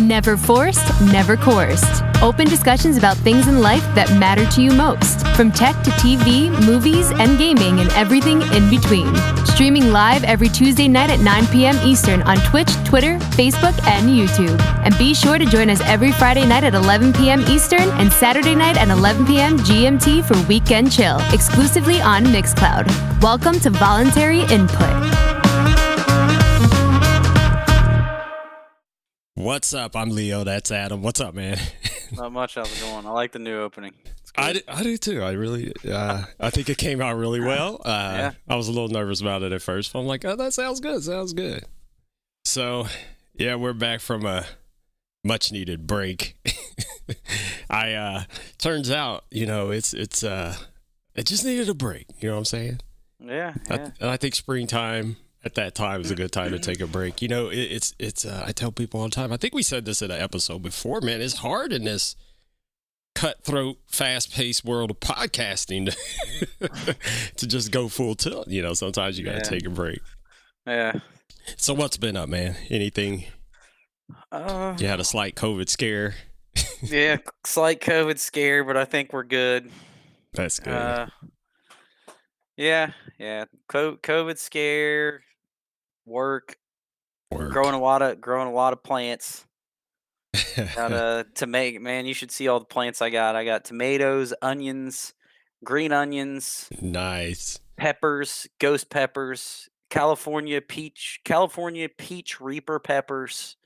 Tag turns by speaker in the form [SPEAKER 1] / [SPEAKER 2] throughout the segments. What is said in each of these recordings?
[SPEAKER 1] Never forced, never coerced. Open discussions about things in life that matter to you most, from tech to TV, movies, and gaming, and everything in between. Streaming live every Tuesday night at 9 p.m. Eastern on Twitch, Twitter, Facebook, and YouTube. And be sure to join us every Friday night at 11 p.m. Eastern and Saturday night at 11 p.m. GMT for Weekend Chill, exclusively on Mixcloud. Welcome to Voluntary Input.
[SPEAKER 2] What's up? I'm Leo. That's Adam. What's up, man?
[SPEAKER 3] Not much. How's it going? I like the new opening.
[SPEAKER 2] I, do- I do too. I really, uh, I think it came out really well. Uh,
[SPEAKER 3] Yeah.
[SPEAKER 2] I was a little nervous about it at first, but I'm like, oh, that sounds good. Sounds good. So, yeah, we're back from a much needed break. I, uh, turns out, you know, it's, it's, uh, it just needed a break. You know what I'm saying?
[SPEAKER 3] yeah,
[SPEAKER 2] I-
[SPEAKER 3] yeah.
[SPEAKER 2] and I think springtime at that time is a good time to take a break. You know, it, it's it's. Uh, I tell people all the time. I think we said this in an episode before. Man, it's hard in this cutthroat, fast-paced world of podcasting to, to just go full tilt. You know, sometimes you got to
[SPEAKER 3] Yeah.
[SPEAKER 2] take a break.
[SPEAKER 3] Yeah.
[SPEAKER 2] So what's been up, man? Anything?
[SPEAKER 3] Uh,
[SPEAKER 2] You had a slight COVID scare.
[SPEAKER 3] yeah. Slight COVID scare, but I think we're good.
[SPEAKER 2] That's good.
[SPEAKER 3] Uh, yeah, yeah. Co- COVID scare, work,
[SPEAKER 2] Work.
[SPEAKER 3] growing a lot of growing a lot of plants. Got a tomato. Man, you should see all the plants I got. I got tomatoes, onions, green onions,
[SPEAKER 2] nice.
[SPEAKER 3] peppers, ghost peppers, California peach, California peach reaper peppers,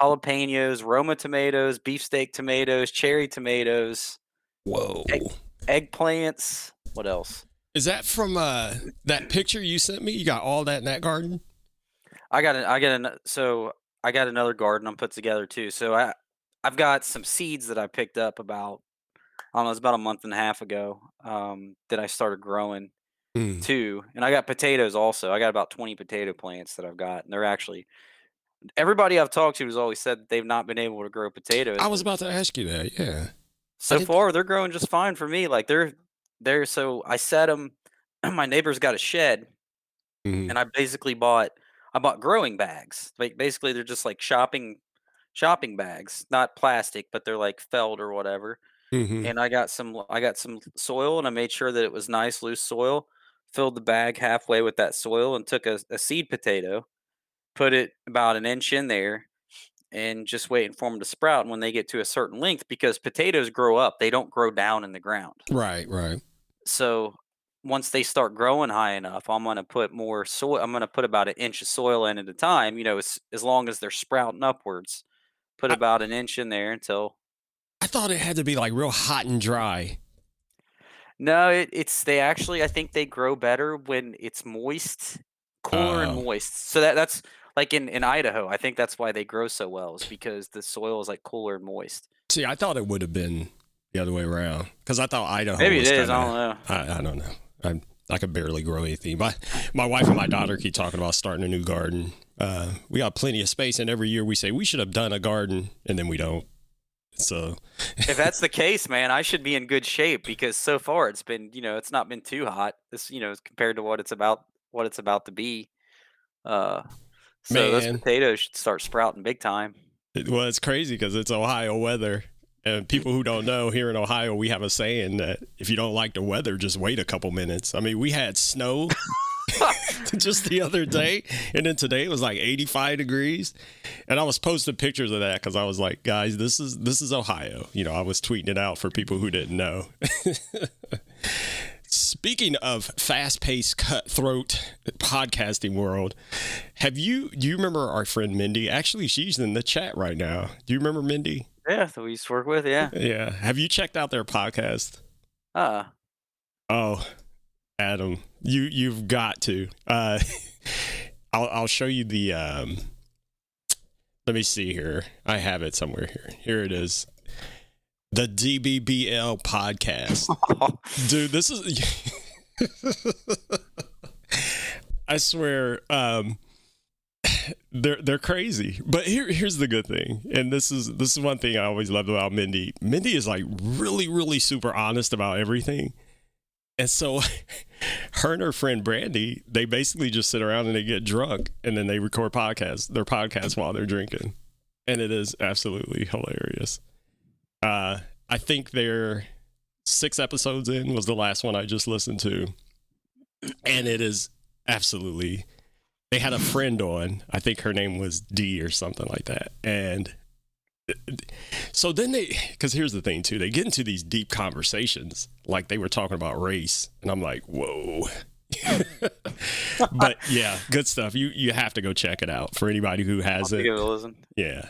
[SPEAKER 3] jalapenos, Roma tomatoes, beefsteak tomatoes, cherry tomatoes,
[SPEAKER 2] Whoa.
[SPEAKER 3] Egg- eggplants. What else?
[SPEAKER 2] Is that from uh that picture you sent me? You got all that in that garden?
[SPEAKER 3] I got an, I got an, so I got another garden I'm put together too. So I I've got some seeds that I picked up about I don't know, it's about a month and a half ago um, that I started growing
[SPEAKER 2] Mm.
[SPEAKER 3] too. And I got potatoes also. I got about 20 potato plants that I've got. And they're actually everybody I've talked to has always said that they've not been able to grow potatoes.
[SPEAKER 2] I was about to ask you that. Yeah.
[SPEAKER 3] so far they're growing just fine for me. Like they're they're so I set them my neighbor's got a shed
[SPEAKER 2] Mhm.
[SPEAKER 3] and I basically bought I bought growing bags. Like basically they're just like shopping shopping bags, not plastic, but they're like felt or whatever.
[SPEAKER 2] Mhm.
[SPEAKER 3] And I got some I got some soil and I made sure that it was nice loose soil. Filled the bag halfway with that soil and took a, a seed potato, put it about an inch in there, and just waiting for them to sprout. And when they get to a certain length, because potatoes grow up, they don't grow down in the ground
[SPEAKER 2] Right, right.
[SPEAKER 3] so once they start growing high enough, I'm gonna put more soil. I'm gonna put about an inch of soil in at a time. You know, as as long as they're sprouting upwards, put
[SPEAKER 2] I-
[SPEAKER 3] about an inch in there until.
[SPEAKER 2] I thought it had to be like real hot and dry.
[SPEAKER 3] No, it, it's they actually. I think they grow better when it's moist, cooler and
[SPEAKER 2] Oh.
[SPEAKER 3] moist. So that that's like in in Idaho. I think that's why they grow so well is because the soil is like cooler and moist.
[SPEAKER 2] See, I thought it would have been the other way around because I thought Idaho.
[SPEAKER 3] Maybe it is.
[SPEAKER 2] Kinda,
[SPEAKER 3] I don't know.
[SPEAKER 2] I, I don't know. I I could barely grow anything. My my wife and my daughter keep talking about starting a new garden. Uh, we got plenty of space, and every year we say we should have done a garden, and then we don't. So
[SPEAKER 3] if that's the case, man, I should be in good shape because so far it's been, you know, it's not been too hot. This, you know, compared to what it's about, what it's about to be. Uh, so those potatoes should start sprouting big time.
[SPEAKER 2] it, well, it's crazy because it's Ohio weather. And people who don't know, here in Ohio, we have a saying that if you don't like the weather, just wait a couple minutes. I mean, we had snow just the other day, and then today it was like 85 degrees. And I was posting pictures of that because I was like, guys, this is this is Ohio. You know, I was tweeting it out for people who didn't know. Speaking of fast-paced, cutthroat podcasting world, have you do you remember our friend Mindy? Actually, she's in the chat right now. Do you remember Mindy?
[SPEAKER 3] Yeah, that we used to work with. Yeah.
[SPEAKER 2] Yeah. Have you checked out their podcast?
[SPEAKER 3] Uh,
[SPEAKER 2] Oh, Adam, you you've got to. Uh, I'll I'll show you the. Um, let me see here. I have it somewhere here. Here it is. The DBBL podcast. Dude, this is I swear um they're they're crazy. But here here's the good thing. And this is this is one thing I always loved about Mindy. Mindy is like really really super honest about everything. And so her and her friend Brandy, they basically just sit around and they get drunk and then they record podcasts, their podcasts while they're drinking. And it is absolutely hilarious. Uh, I think they're six episodes in was the last one I just listened to. And it is absolutely they had a friend on. I think her name was D or something like that. And so then they because here's the thing too they get into these deep conversations like they were talking about race and i'm like whoa but yeah good stuff you you have to go check it out for anybody who has
[SPEAKER 3] I'll
[SPEAKER 2] it
[SPEAKER 3] give it a listen.
[SPEAKER 2] yeah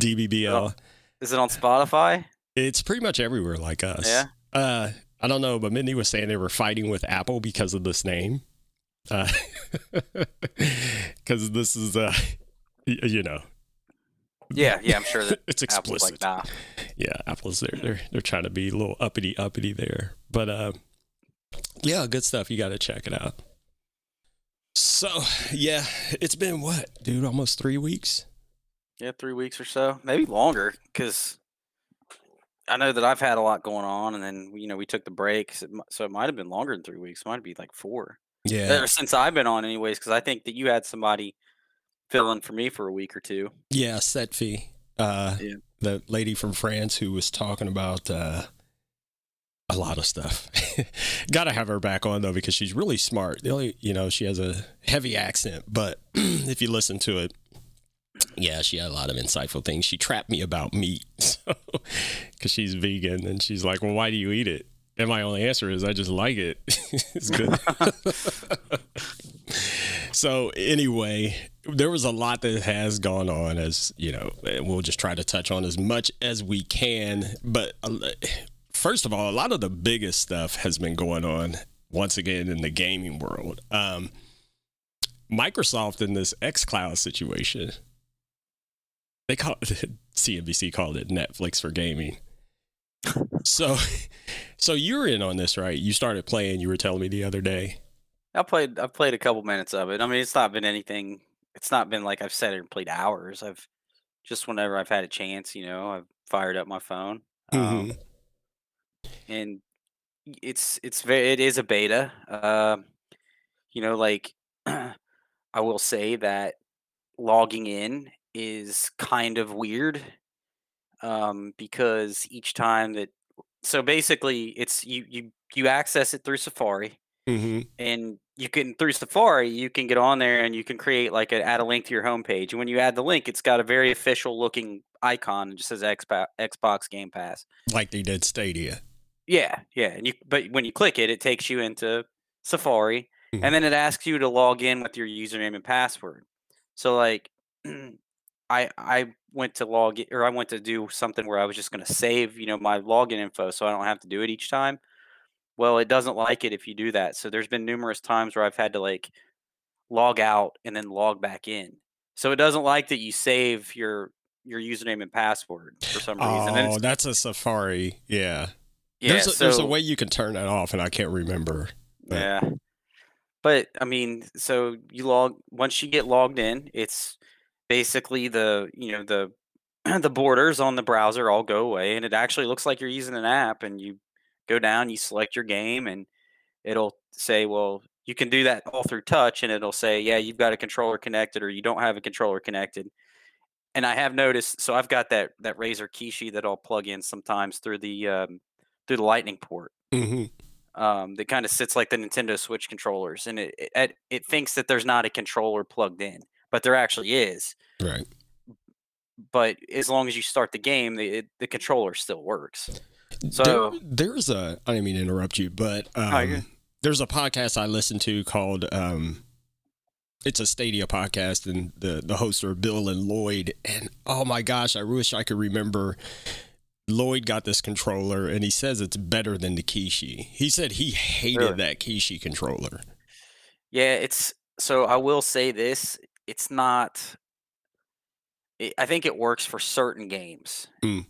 [SPEAKER 2] dbbl
[SPEAKER 3] Is it on Spotify?
[SPEAKER 2] it's pretty much everywhere like us
[SPEAKER 3] Yeah.
[SPEAKER 2] uh i don't know but mindy was saying they were fighting with apple because of this name uh because this is uh you know
[SPEAKER 3] Yeah, yeah, I'm sure that
[SPEAKER 2] it's
[SPEAKER 3] Apple's
[SPEAKER 2] explicit
[SPEAKER 3] like, nah.
[SPEAKER 2] yeah, Apple's they're they're they're trying to be a little uppity uppity there. But uh, yeah, good stuff. You got to check it out. So yeah, it's been what, dude? Almost three weeks.
[SPEAKER 3] Yeah, three weeks or so, maybe longer, because I know that I've had a lot going on, and then you know we took the breaks, it so it might have been longer than three weeks. It might be like four,
[SPEAKER 2] Yeah,
[SPEAKER 3] Or since I've been on, anyways. Because I think that you had somebody fill in for me for a week or two.
[SPEAKER 2] yeah. Set fee. Uh,
[SPEAKER 3] Yeah.
[SPEAKER 2] the lady from France who was talking about uh, a lot of stuff. got to have her back on though because she's really smart. The only, you know, she has a heavy accent, but if you listen to it, yeah, she had a lot of insightful things. She trapped me about meat because she's vegan, and she's like, "Well, why do you eat it?" And my only answer is, "I just like it. it's good." so anyway, there was a lot that has gone on, as you know, and we'll just try to touch on as much as we can. But uh, first of all, a lot of the biggest stuff has been going on once again in the gaming world. Um, Microsoft in this xCloud situation, they call CNBC called it Netflix for gaming. So, so you're in on this, right? You started playing. You were telling me the other day.
[SPEAKER 3] I played. I've played a couple minutes of it. I mean, it's not been anything. It's not been like I've sat and played hours. I've just whenever I've had a chance, you know, I've fired up my phone. Um,
[SPEAKER 2] Mhm.
[SPEAKER 3] and it's it's very it is a beta. Uh, you know, like I will say that logging in is kind of weird um, because each time that so basically it's you you you access it through Safari
[SPEAKER 2] Mm-hmm.
[SPEAKER 3] and you can through Safari you can get on there and you can create like a, add a link to your homepage and when you add the link it's got a very official looking icon and just says Xbox Xbox Game Pass.
[SPEAKER 2] Like they did Stadia.
[SPEAKER 3] Yeah, yeah. And you but when you click it, it takes you into Safari,
[SPEAKER 2] Mhm.
[SPEAKER 3] and then it asks you to log in with your username and password. So like, I I went to log or I went to do something where I was just going to save, you know, my login info, so I don't have to do it each time. Well, it doesn't like it if you do that. So there's been numerous times where I've had to like log out and then log back in. So it doesn't like that you save your your username and password for some reason.
[SPEAKER 2] Oh, that's a Safari. Yeah.
[SPEAKER 3] yeah,
[SPEAKER 2] there's, a, there's a way you can turn that off, and I can't remember. but-
[SPEAKER 3] Yeah. But I mean, so you log once you get logged in, it's basically the you know the the borders on the browser all go away, and it actually looks like you're using an app. And you go down, you select your game, and it'll say, well, you can do that all through touch, and it'll say, yeah, you've got a controller connected, or you don't have a controller connected. And I have noticed, so I've got that that Razer Kishi that I'll plug in sometimes through the um, through the Lightning port
[SPEAKER 2] Mhm.
[SPEAKER 3] um, that kind of sits like the Nintendo Switch controllers, and it it it thinks that there's not a controller plugged in, but there actually is.
[SPEAKER 2] Right.
[SPEAKER 3] But as long as you start the game, the it, the controller still works.
[SPEAKER 2] There-
[SPEAKER 3] So-
[SPEAKER 2] there's a. I didn't mean to interrupt you, but um, there's a podcast I listen to called. Um, it's a Stadia podcast, and the the hosts are Bill and Lloyd. And oh my gosh, I wish I could remember. Lloyd got this controller, and he says it's better than the Kishi. He said he hated
[SPEAKER 3] Really?
[SPEAKER 2] that Kishi controller.
[SPEAKER 3] Yeah, it's so I will say this: it's not. It, I think it works for certain games,
[SPEAKER 2] Mm.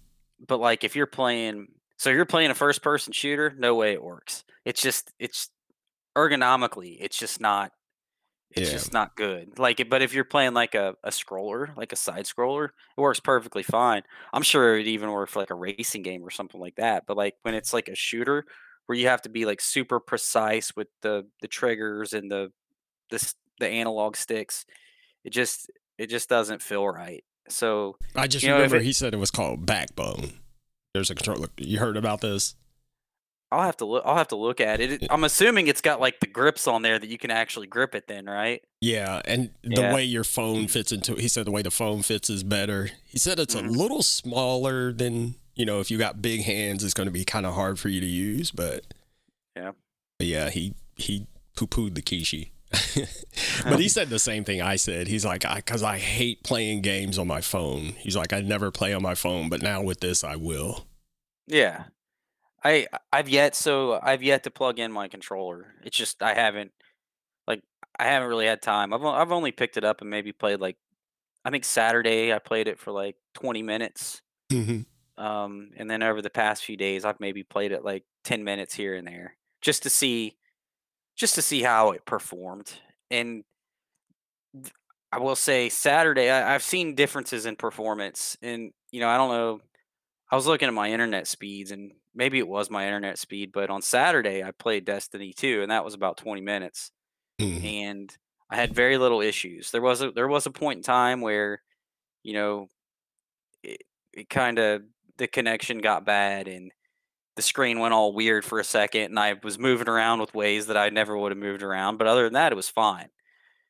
[SPEAKER 3] but like if you're playing, so you're playing a first-person shooter, no way it works. It's just it's ergonomically, it's just not. It's
[SPEAKER 2] Yeah.
[SPEAKER 3] just not good. Like, it- but if you're playing like a, a scroller, like a side scroller, it works perfectly fine. I'm sure it even works for like a racing game or something like that. But like when it's like a shooter where you have to be like super precise with the the triggers and the the the analog sticks. It just it just doesn't feel right. So
[SPEAKER 2] I just
[SPEAKER 3] You know,
[SPEAKER 2] remember
[SPEAKER 3] it-
[SPEAKER 2] he said it was called Backbone. There's a controller. You heard about this?
[SPEAKER 3] I'll have to look. I'll have to look at it. It- I'm assuming it's got like the grips on there that you can actually grip it. Then, right?
[SPEAKER 2] Yeah, and the
[SPEAKER 3] Yeah.
[SPEAKER 2] way your phone fits into he said the way the phone fits is better. He said it's
[SPEAKER 3] Mhm.
[SPEAKER 2] a little smaller than, you know, if you got big hands it's going to be kind of hard for you to use, but
[SPEAKER 3] Yeah.
[SPEAKER 2] But yeah, he he poo-pooed the Kishi. But he said the same thing I said. He's like, I because I hate playing games on my phone. He's like, I never play on my phone, but now with this, I will.
[SPEAKER 3] Yeah. I I've yet so I've yet to plug in my controller. It's just I haven't like I haven't really had time. I've I've only picked it up and maybe played like I think Saturday I played it for like 20 minutes. Um and then over the past few days I've maybe played it like 10 minutes here and there just to see just to see how it performed. And I will say Saturday I, I've seen differences in performance and you know I don't know I was looking at my internet speeds and maybe it was my internet speed, but on Saturday I played Destiny 2 and that was about 20 minutes
[SPEAKER 2] Mhm.
[SPEAKER 3] and I had very little issues. There was a there was a point in time where you know it, it kind of the connection got bad and the screen went all weird for a second and I was moving around with ways that I never would have moved around, but other than that it was fine.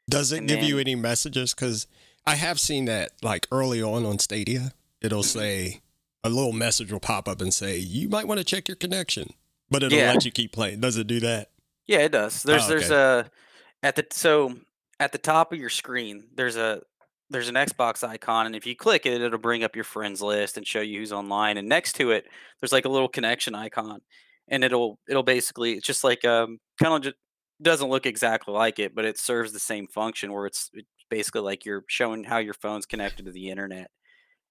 [SPEAKER 2] Does it
[SPEAKER 3] And
[SPEAKER 2] give you any messages? Because I have seen that like early on on Stadia, it'll say a little message will pop up and say you might want to check your connection, but it'll
[SPEAKER 3] Yeah.
[SPEAKER 2] let you keep playing. Does it do that?
[SPEAKER 3] Yeah, it does. There's
[SPEAKER 2] Oh,
[SPEAKER 3] there's a at the so at the top of your screen there's a there's an Xbox icon and if you click it it'll bring up your friends list and show you who's online and next to it there's like a little connection icon and it'll it'll basically it's just like um kind of just doesn't look exactly like it but it serves the same function where it's, it's basically like you're showing how your phone's connected to the internet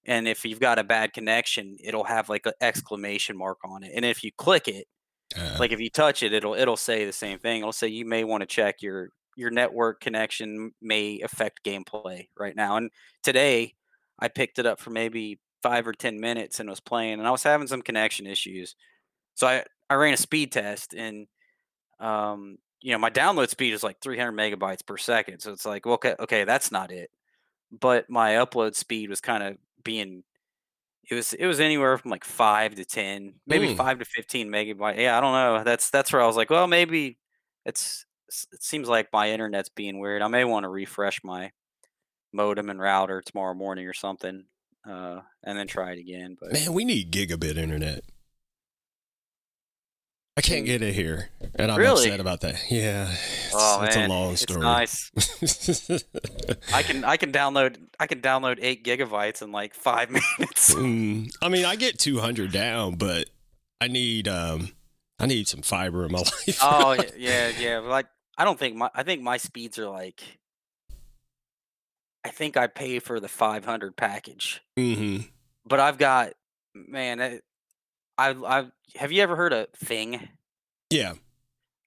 [SPEAKER 3] and if you've got a bad connection it'll have like an exclamation mark on it and if you click it
[SPEAKER 2] Uh,
[SPEAKER 3] like if you touch it it'll it'll say the same thing it'll say you may want to check your your network connection may affect gameplay right now and today i picked it up for maybe five or ten minutes and was playing and i was having some connection issues so i i ran a speed test and um you know my download speed is like 300 megabytes per second so it's like okay okay that's not it but my upload speed was kind of being it was it was anywhere from like five to ten, maybe
[SPEAKER 2] Mm.
[SPEAKER 3] five to fifteen megabyte. Yeah, I don't know. That's that's where I was like, well, maybe it's it seems like my internet's being weird. I may want to refresh my modem and router tomorrow morning or something, uh, and then try it again. But
[SPEAKER 2] man, we need gigabit internet. I can't get it here, and I'm
[SPEAKER 3] Really?
[SPEAKER 2] upset about that. Yeah, it's,
[SPEAKER 3] oh
[SPEAKER 2] it's a long story.
[SPEAKER 3] it's nice. I can I can download I can download eight gigabytes in like five minutes.
[SPEAKER 2] Mm, I mean, I get 200 down, but I need um, I need some fiber in my life.
[SPEAKER 3] oh yeah, yeah. Like I don't think my I think my speeds are like. I think I pay for the 500 package.
[SPEAKER 2] hmm
[SPEAKER 3] but I've got man, I, I I have you ever heard of Fing?
[SPEAKER 2] Yeah,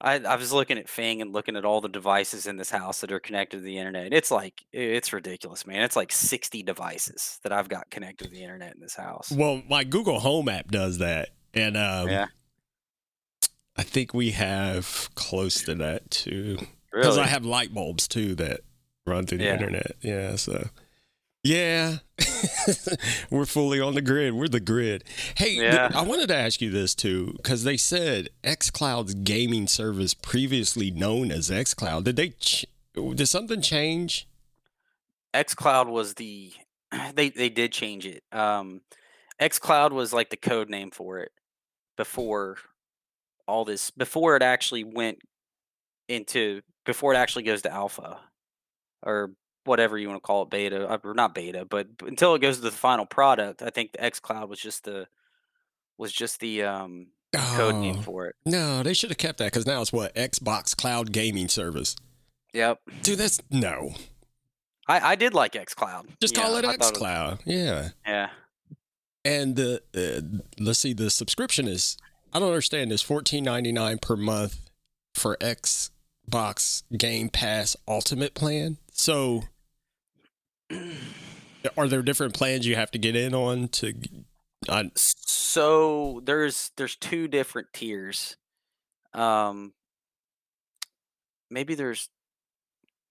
[SPEAKER 3] I I was looking at Fing and looking at all the devices in this house that are connected to the internet. and It's like it's ridiculous, man. It's like 60 devices that I've got connected to the internet in this house.
[SPEAKER 2] well, my Google Home app does that, and um,
[SPEAKER 3] yeah,
[SPEAKER 2] I think we have close to that too. Because
[SPEAKER 3] really.
[SPEAKER 2] I have light bulbs too that run through the
[SPEAKER 3] Yeah.
[SPEAKER 2] internet. Yeah, so yeah, we're fully on the grid. We're the grid. Hey, th- I wanted to ask you this too because they said XCloud's gaming service, previously known as XCloud, did they? Ch- did something change?
[SPEAKER 3] XCloud was the they they did change it. Um, XCloud was like the code name for it before all this before it actually went into before it actually goes to alpha or whatever you want to call it beta uh, or not beta but until it goes to the final product i think the x cloud was just the was just the um code name
[SPEAKER 2] Oh,
[SPEAKER 3] for it
[SPEAKER 2] no, they should have kept that because now it's what Xbox Cloud Gaming Service.
[SPEAKER 3] yep
[SPEAKER 2] Dude, that's no.
[SPEAKER 3] i i did like x cloud
[SPEAKER 2] Just
[SPEAKER 3] Yeah,
[SPEAKER 2] call it
[SPEAKER 3] thought
[SPEAKER 2] XCloud. yeah.
[SPEAKER 3] yeah
[SPEAKER 2] And the uh, let's see, the subscription is I don't understand this fourteen ninety nine per month for Xbox Game Pass Ultimate plan. So are there different plans you have to get in on to? I,
[SPEAKER 3] so there's there's two different tiers Um, maybe there's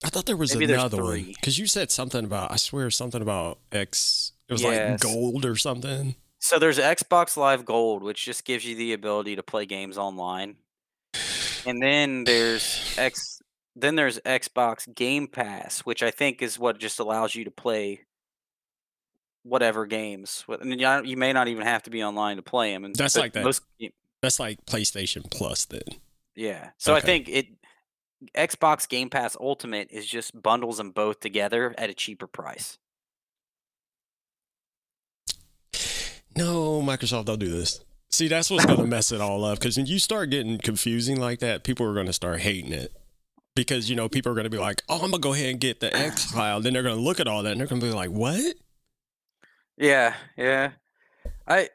[SPEAKER 2] I thought there was another one because you said something about. I swear something about X. It was like gold or something.
[SPEAKER 3] So there's Xbox Live Gold, which just gives you the ability to play games online, and then there's X. Then there's Xbox Game Pass, which I think is what just allows you to play whatever games. And you may not even have to be online to play them. And
[SPEAKER 2] That's like that.
[SPEAKER 3] Most,
[SPEAKER 2] That's like PlayStation Plus then.
[SPEAKER 3] Yeah. So I think it Xbox Game Pass Ultimate is just bundles them both together at a cheaper price.
[SPEAKER 2] No, Microsoft, don't do this. See, that's what's going to mess it all up because when you start getting confusing like that, people are going to start hating it. Because, you know, people are going to be like, oh, I'm going to go ahead and get the X Cloud. Then they're going to look at all that and they're going to be like, what?
[SPEAKER 3] Yeah, yeah. I,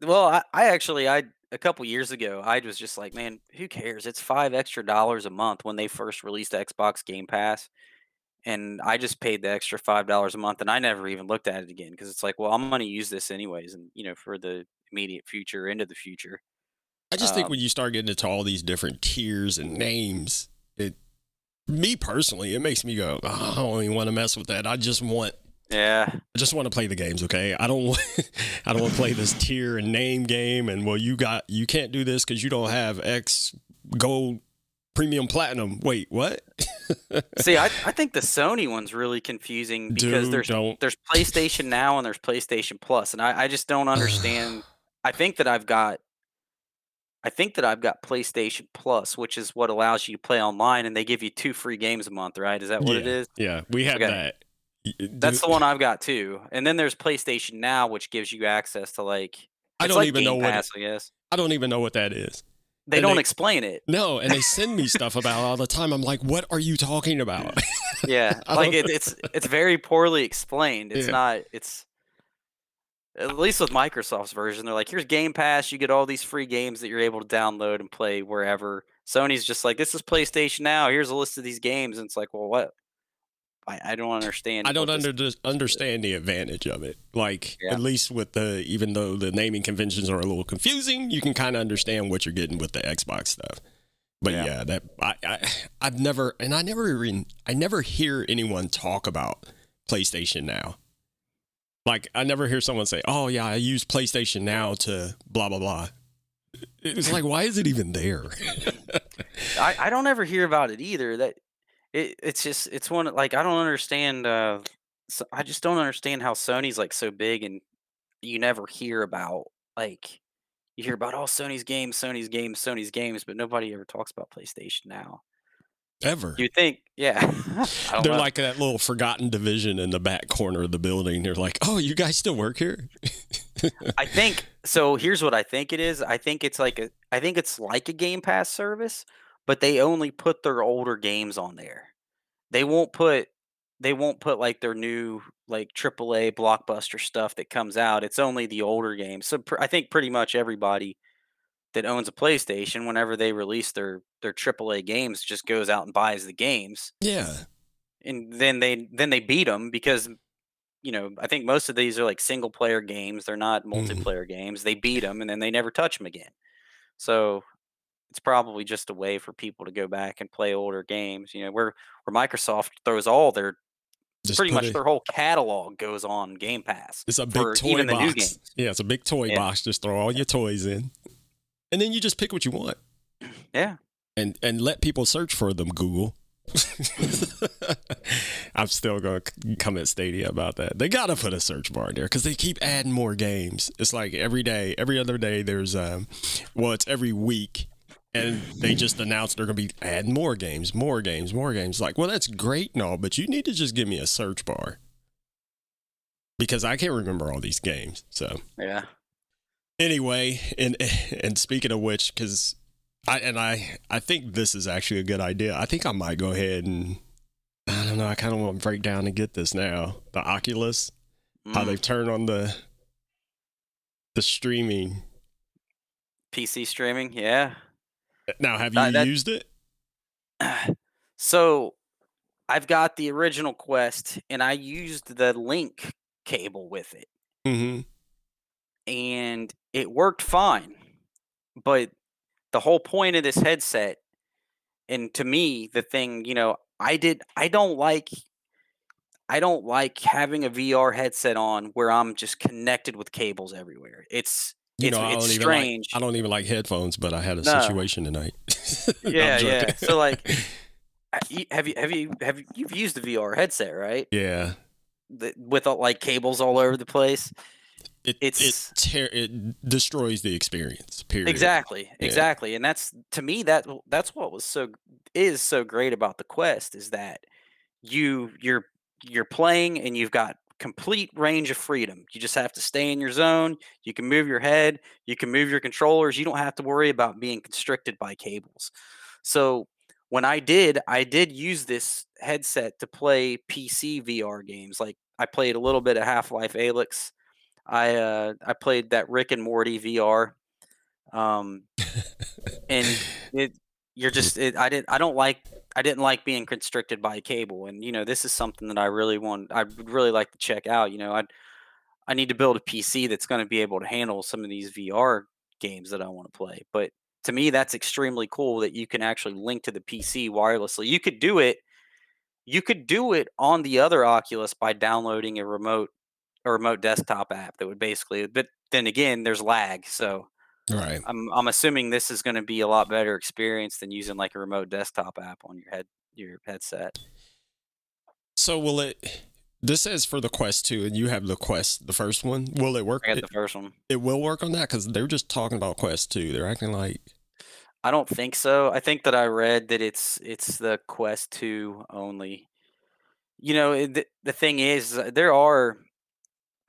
[SPEAKER 3] well, I, I actually I a couple years ago I was just like, man, who cares? It's five extra dollars a month when they first released Xbox Game Pass. And I just paid the extra five dollars a month and I never even looked at it again because it's like, well, I'm gonna use this anyways and you know, for the immediate future, into the future.
[SPEAKER 2] I just think
[SPEAKER 3] Um,
[SPEAKER 2] when you start getting into all these different tiers and names, it, me personally, it makes me go, oh, I don't even want to mess with that. I just want
[SPEAKER 3] Yeah.
[SPEAKER 2] I just want to play the games, okay? I don't want I don't want to play this tier and name game and well you got you can't do this cuz you don't have X gold premium platinum. Wait, what?
[SPEAKER 3] See, I, I think the Sony one's really confusing because
[SPEAKER 2] Dude,
[SPEAKER 3] there's
[SPEAKER 2] don't.
[SPEAKER 3] there's PlayStation Now and there's PlayStation Plus, and I, I just don't understand. I think that I've got, I think that I've got PlayStation Plus, which is what allows you to play online, and they give you two free games a month, right? Is that what it
[SPEAKER 2] Yeah.
[SPEAKER 3] is?
[SPEAKER 2] Yeah, we have
[SPEAKER 3] Okay.
[SPEAKER 2] that.
[SPEAKER 3] That's the one I've got too. And then there's PlayStation Now, which gives you access to like
[SPEAKER 2] I don't
[SPEAKER 3] like
[SPEAKER 2] even know
[SPEAKER 3] Game
[SPEAKER 2] what it-
[SPEAKER 3] I guess.
[SPEAKER 2] I don't even know what that is.
[SPEAKER 3] They
[SPEAKER 2] and
[SPEAKER 3] don't
[SPEAKER 2] they-
[SPEAKER 3] explain it.
[SPEAKER 2] No, and they send me stuff about it all the time. I'm like, "What are you talking about?"
[SPEAKER 3] Yeah, like it, it's it's very poorly explained. It's
[SPEAKER 2] Yeah.
[SPEAKER 3] not. It's at least with Microsoft's version, they're like, "Here's Game Pass. You get all these free games that you're able to download and play wherever." Sony's just like, "This is PlayStation Now. Here's a list of these games." And it's like, well, what? I, I don't understand.
[SPEAKER 2] I don't under, understand the advantage of it. Like
[SPEAKER 3] Yeah.
[SPEAKER 2] at least with the even though the naming conventions are a little confusing, you can kind of understand what you're getting with the Xbox stuff. But
[SPEAKER 3] Yeah.
[SPEAKER 2] yeah, that I, I I've never and I never even I never hear anyone talk about PlayStation Now. Like I never hear someone say, "Oh yeah, I use PlayStation Now to blah blah blah." It's like, why is it even there?
[SPEAKER 3] I, I don't ever hear about it either. That it, it's just it's one like I don't understand. Uh, so I just don't understand how Sony's like so big and you never hear about like you hear about all Sony's games, Sony's games, Sony's games, but nobody ever talks about PlayStation now.
[SPEAKER 2] Ever?
[SPEAKER 3] You think, yeah?
[SPEAKER 2] They're
[SPEAKER 3] know.
[SPEAKER 2] like that little forgotten division in the back corner of the building. They're like, "Oh, you guys still work here?"
[SPEAKER 3] I think so. Here's what I think it is. I think it's like a. I think it's like a Game Pass service, but they only put their older games on there. They won't put. They won't put like their new like AAA blockbuster stuff that comes out. It's only the older games. So pr- I think pretty much everybody that owns a PlayStation, whenever they release their their AAA games, just goes out and buys the games
[SPEAKER 2] yeah.
[SPEAKER 3] and then they then they beat them because you know I think most of these are like single player games. They're not
[SPEAKER 2] Mhm.
[SPEAKER 3] multiplayer games. They beat them and then they never touch them again. So it's probably just a way for people to go back and play older games. You know, where where Microsoft throws all their
[SPEAKER 2] Just
[SPEAKER 3] pretty much
[SPEAKER 2] it-
[SPEAKER 3] their whole catalog goes on Game Pass.
[SPEAKER 2] It's a big toy
[SPEAKER 3] even the new
[SPEAKER 2] box. Yeah, it's a big toy
[SPEAKER 3] Yeah.
[SPEAKER 2] box. Just throw all your toys in, and then you just pick what you want,
[SPEAKER 3] Yeah,
[SPEAKER 2] and and let people search for them. Google. I'm still gonna come at Stadia about that. They gotta put a search bar in there because they keep adding more games. It's like every day, every other day. There's um, well, it's every week. And they just announced they're gonna be adding more games, more games, more games. Like, well, that's great and all, but you need to just give me a search bar because I can't remember all these games. So
[SPEAKER 3] yeah.
[SPEAKER 2] anyway, and and speaking of which, because I and I I think this is actually a good idea. I think I might go ahead and I don't know. I kind of want to break down and get this now. The Oculus, how
[SPEAKER 3] Mm,
[SPEAKER 2] they've turned on the the streaming.
[SPEAKER 3] PC streaming. Yeah.
[SPEAKER 2] Now, have you
[SPEAKER 3] Uh, that-
[SPEAKER 2] used it?
[SPEAKER 3] so I've got the original Quest and I used the link cable with it.
[SPEAKER 2] Mm-hmm.
[SPEAKER 3] and it worked fine. But the whole point of this headset, and to me, the thing, you know, I did I don't like I don't like having a VR headset on where I'm just connected with cables everywhere. It's
[SPEAKER 2] You
[SPEAKER 3] it's
[SPEAKER 2] know, I
[SPEAKER 3] it's
[SPEAKER 2] even like
[SPEAKER 3] strange.
[SPEAKER 2] I don't even like headphones, but I had a
[SPEAKER 3] No.
[SPEAKER 2] situation tonight.
[SPEAKER 3] Yeah, yeah. So like, have you have you have you you've used the VR headset, right?
[SPEAKER 2] yeah,
[SPEAKER 3] The, with all, like cables all over the place.
[SPEAKER 2] it
[SPEAKER 3] It's-
[SPEAKER 2] it tear, it destroys the experience. Period.
[SPEAKER 3] Exactly,
[SPEAKER 2] Yeah.
[SPEAKER 3] exactly, and that's to me that that's what was so is so great about the Quest is that you you're you're playing and you've got complete range of freedom. You just have to stay in your zone. You can move your head. You can move your controllers. You don't have to worry about being constricted by cables. So when I did, I did use this headset to play PC VR games. Like I played a little bit of Half Life Alyx. I uh, I played that Rick and Morty VR. Um, and it you're just it, I didn't I don't like I didn't like being constricted by cable and you know this is something that I really want I would really like to check out you know I I need to build a PC that's going to be able to handle some of these VR games that I want to play but to me that's extremely cool that you can actually link to the PC wirelessly. You could do it you could do it on the other Oculus by downloading a remote a remote desktop app that would basically but then again there's lag so
[SPEAKER 2] Right.
[SPEAKER 3] I'm I'm assuming this is going to be a lot better experience than using like a remote desktop app on your head your headset.
[SPEAKER 2] So will it? This says for the Quest 2, and you have the Quest, the first one. Will it work?
[SPEAKER 3] I got the first one.
[SPEAKER 2] it will work on that because they're just talking about Quest 2. They're acting like
[SPEAKER 3] I don't think so. I think that I read that it's it's the Quest 2 only. You know, the, the thing is there are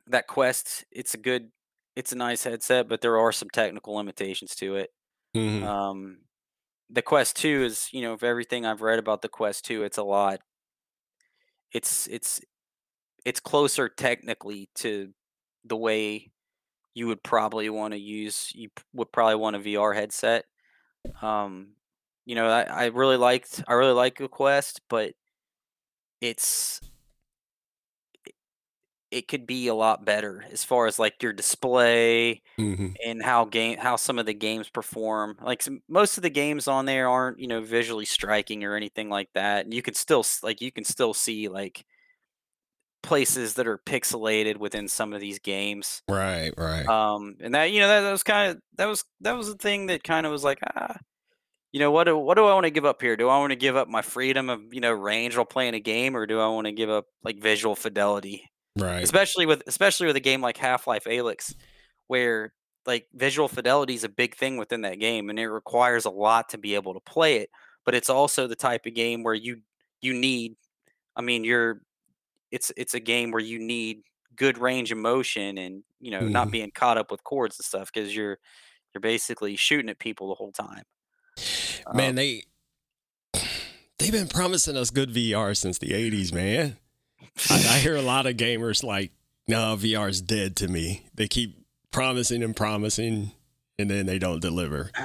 [SPEAKER 3] that Quest, it's a good it's a nice headset, but there are some technical limitations to it.
[SPEAKER 2] mhm.
[SPEAKER 3] Um the Quest 2 is, you know, of everything I've read about the Quest 2, it's a lot it's it's it's closer technically to the way you would probably want to use you would probably want a VR headset. Um you know, I, I really liked I really like the Quest, but it's it could be a lot better as far as like your display
[SPEAKER 2] Mhm.
[SPEAKER 3] and how game how some of the games perform. Like some, most of the games on there aren't you know visually striking or anything like that. And you can still like you can still see like places that are pixelated within some of these games.
[SPEAKER 2] right, right.
[SPEAKER 3] Um, and that you know that, that was kind of that was that was the thing that kind of was like ah. You know what? Do, what do I want to give up here? Do I want to give up my freedom of you know range while playing a game, or do I want to give up like visual fidelity?
[SPEAKER 2] Right.
[SPEAKER 3] especially with especially with a game like Half-Life Alyx, where like visual fidelity is a big thing within that game, and it requires a lot to be able to play it. But it's also the type of game where you you need, I mean, you're it's it's a game where you need good range of motion and you know not
[SPEAKER 2] Mhm.
[SPEAKER 3] being caught up with cords and stuff because you're you're basically shooting at people the whole time.
[SPEAKER 2] Man,
[SPEAKER 3] Um,
[SPEAKER 2] they they've been promising us good VR since the 80s, man. I, I hear a lot of gamers like, no, VR is dead to me. They keep promising and promising, and then they don't deliver.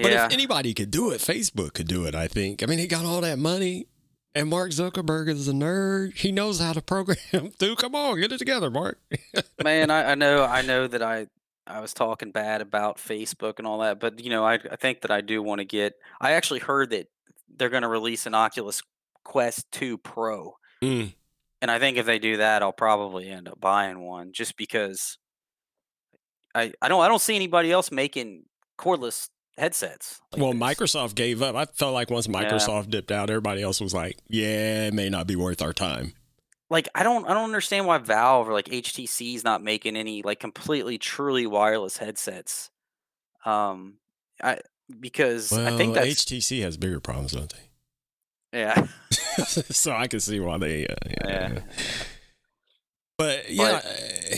[SPEAKER 2] But
[SPEAKER 3] yeah,
[SPEAKER 2] if anybody could do it, Facebook could do it, I think. I mean, he got all that money, and Mark Zuckerberg is a nerd. He knows how to program. Dude, come on, get it together, Mark.
[SPEAKER 3] man I, I know i know that i i was talking bad about facebook and all that but you know i, I think that i do want to get i actually heard that they're going to release an oculus quest 2 pro
[SPEAKER 2] Mm,
[SPEAKER 3] and i think if they do that i'll probably end up buying one just because i i don't i don't see anybody else making cordless headsets like
[SPEAKER 2] well,
[SPEAKER 3] this.
[SPEAKER 2] Microsoft gave up. I felt like once Microsoft dipped out, everybody else was like, yeah, it may not be worth our time.
[SPEAKER 3] like i don't i don't understand why valve or like htc is not making any like completely truly wireless headsets um i because
[SPEAKER 2] Well,
[SPEAKER 3] i think that's
[SPEAKER 2] HTC has bigger problems, don't they?
[SPEAKER 3] Yeah
[SPEAKER 2] so I can see why they. Uh, yeah.
[SPEAKER 3] Yeah.
[SPEAKER 2] But yeah, uh,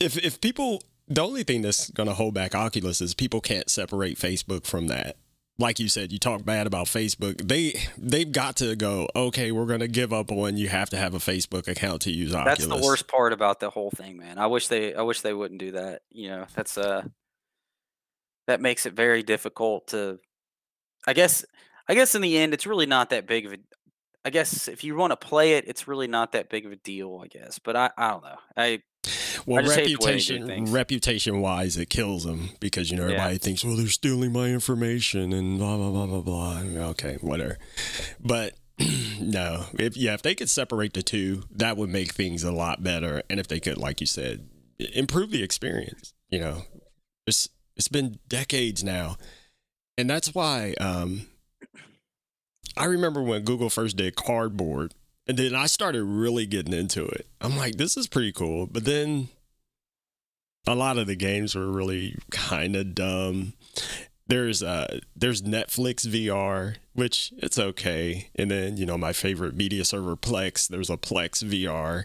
[SPEAKER 2] if if people, the only thing that's going to hold back Oculus is people can't separate Facebook from that. Like you said, you talk bad about Facebook. They they've got to go. Okay, we're going to give up on you have to have a Facebook account to use Oculus.
[SPEAKER 3] that's the worst part about the whole thing man i wish they i wish they wouldn't do that you know that's uh that makes it very difficult to i guess i guess in the end it's really not that big of a i guess if you want to play it it's really not that big of a deal i guess but i i don't know i
[SPEAKER 2] Well,
[SPEAKER 3] I just hate the way they do
[SPEAKER 2] reputation reputation wise, it kills them because you know everybody thinks, well, they're stealing my information and blah blah blah blah blah. Okay, whatever. But no, if yeah, if they could separate the two, that would make things a lot better. And if they could, like you said, improve the experience. You know, it's it's been decades now, and that's why um, I remember when Google first did Cardboard. And then I started really getting into it. I'm like, this is pretty cool. But then a lot of the games were really kind of dumb. There's uh there's Netflix VR, which it's okay. And then, you know, my favorite media server Plex, there's a Plex VR.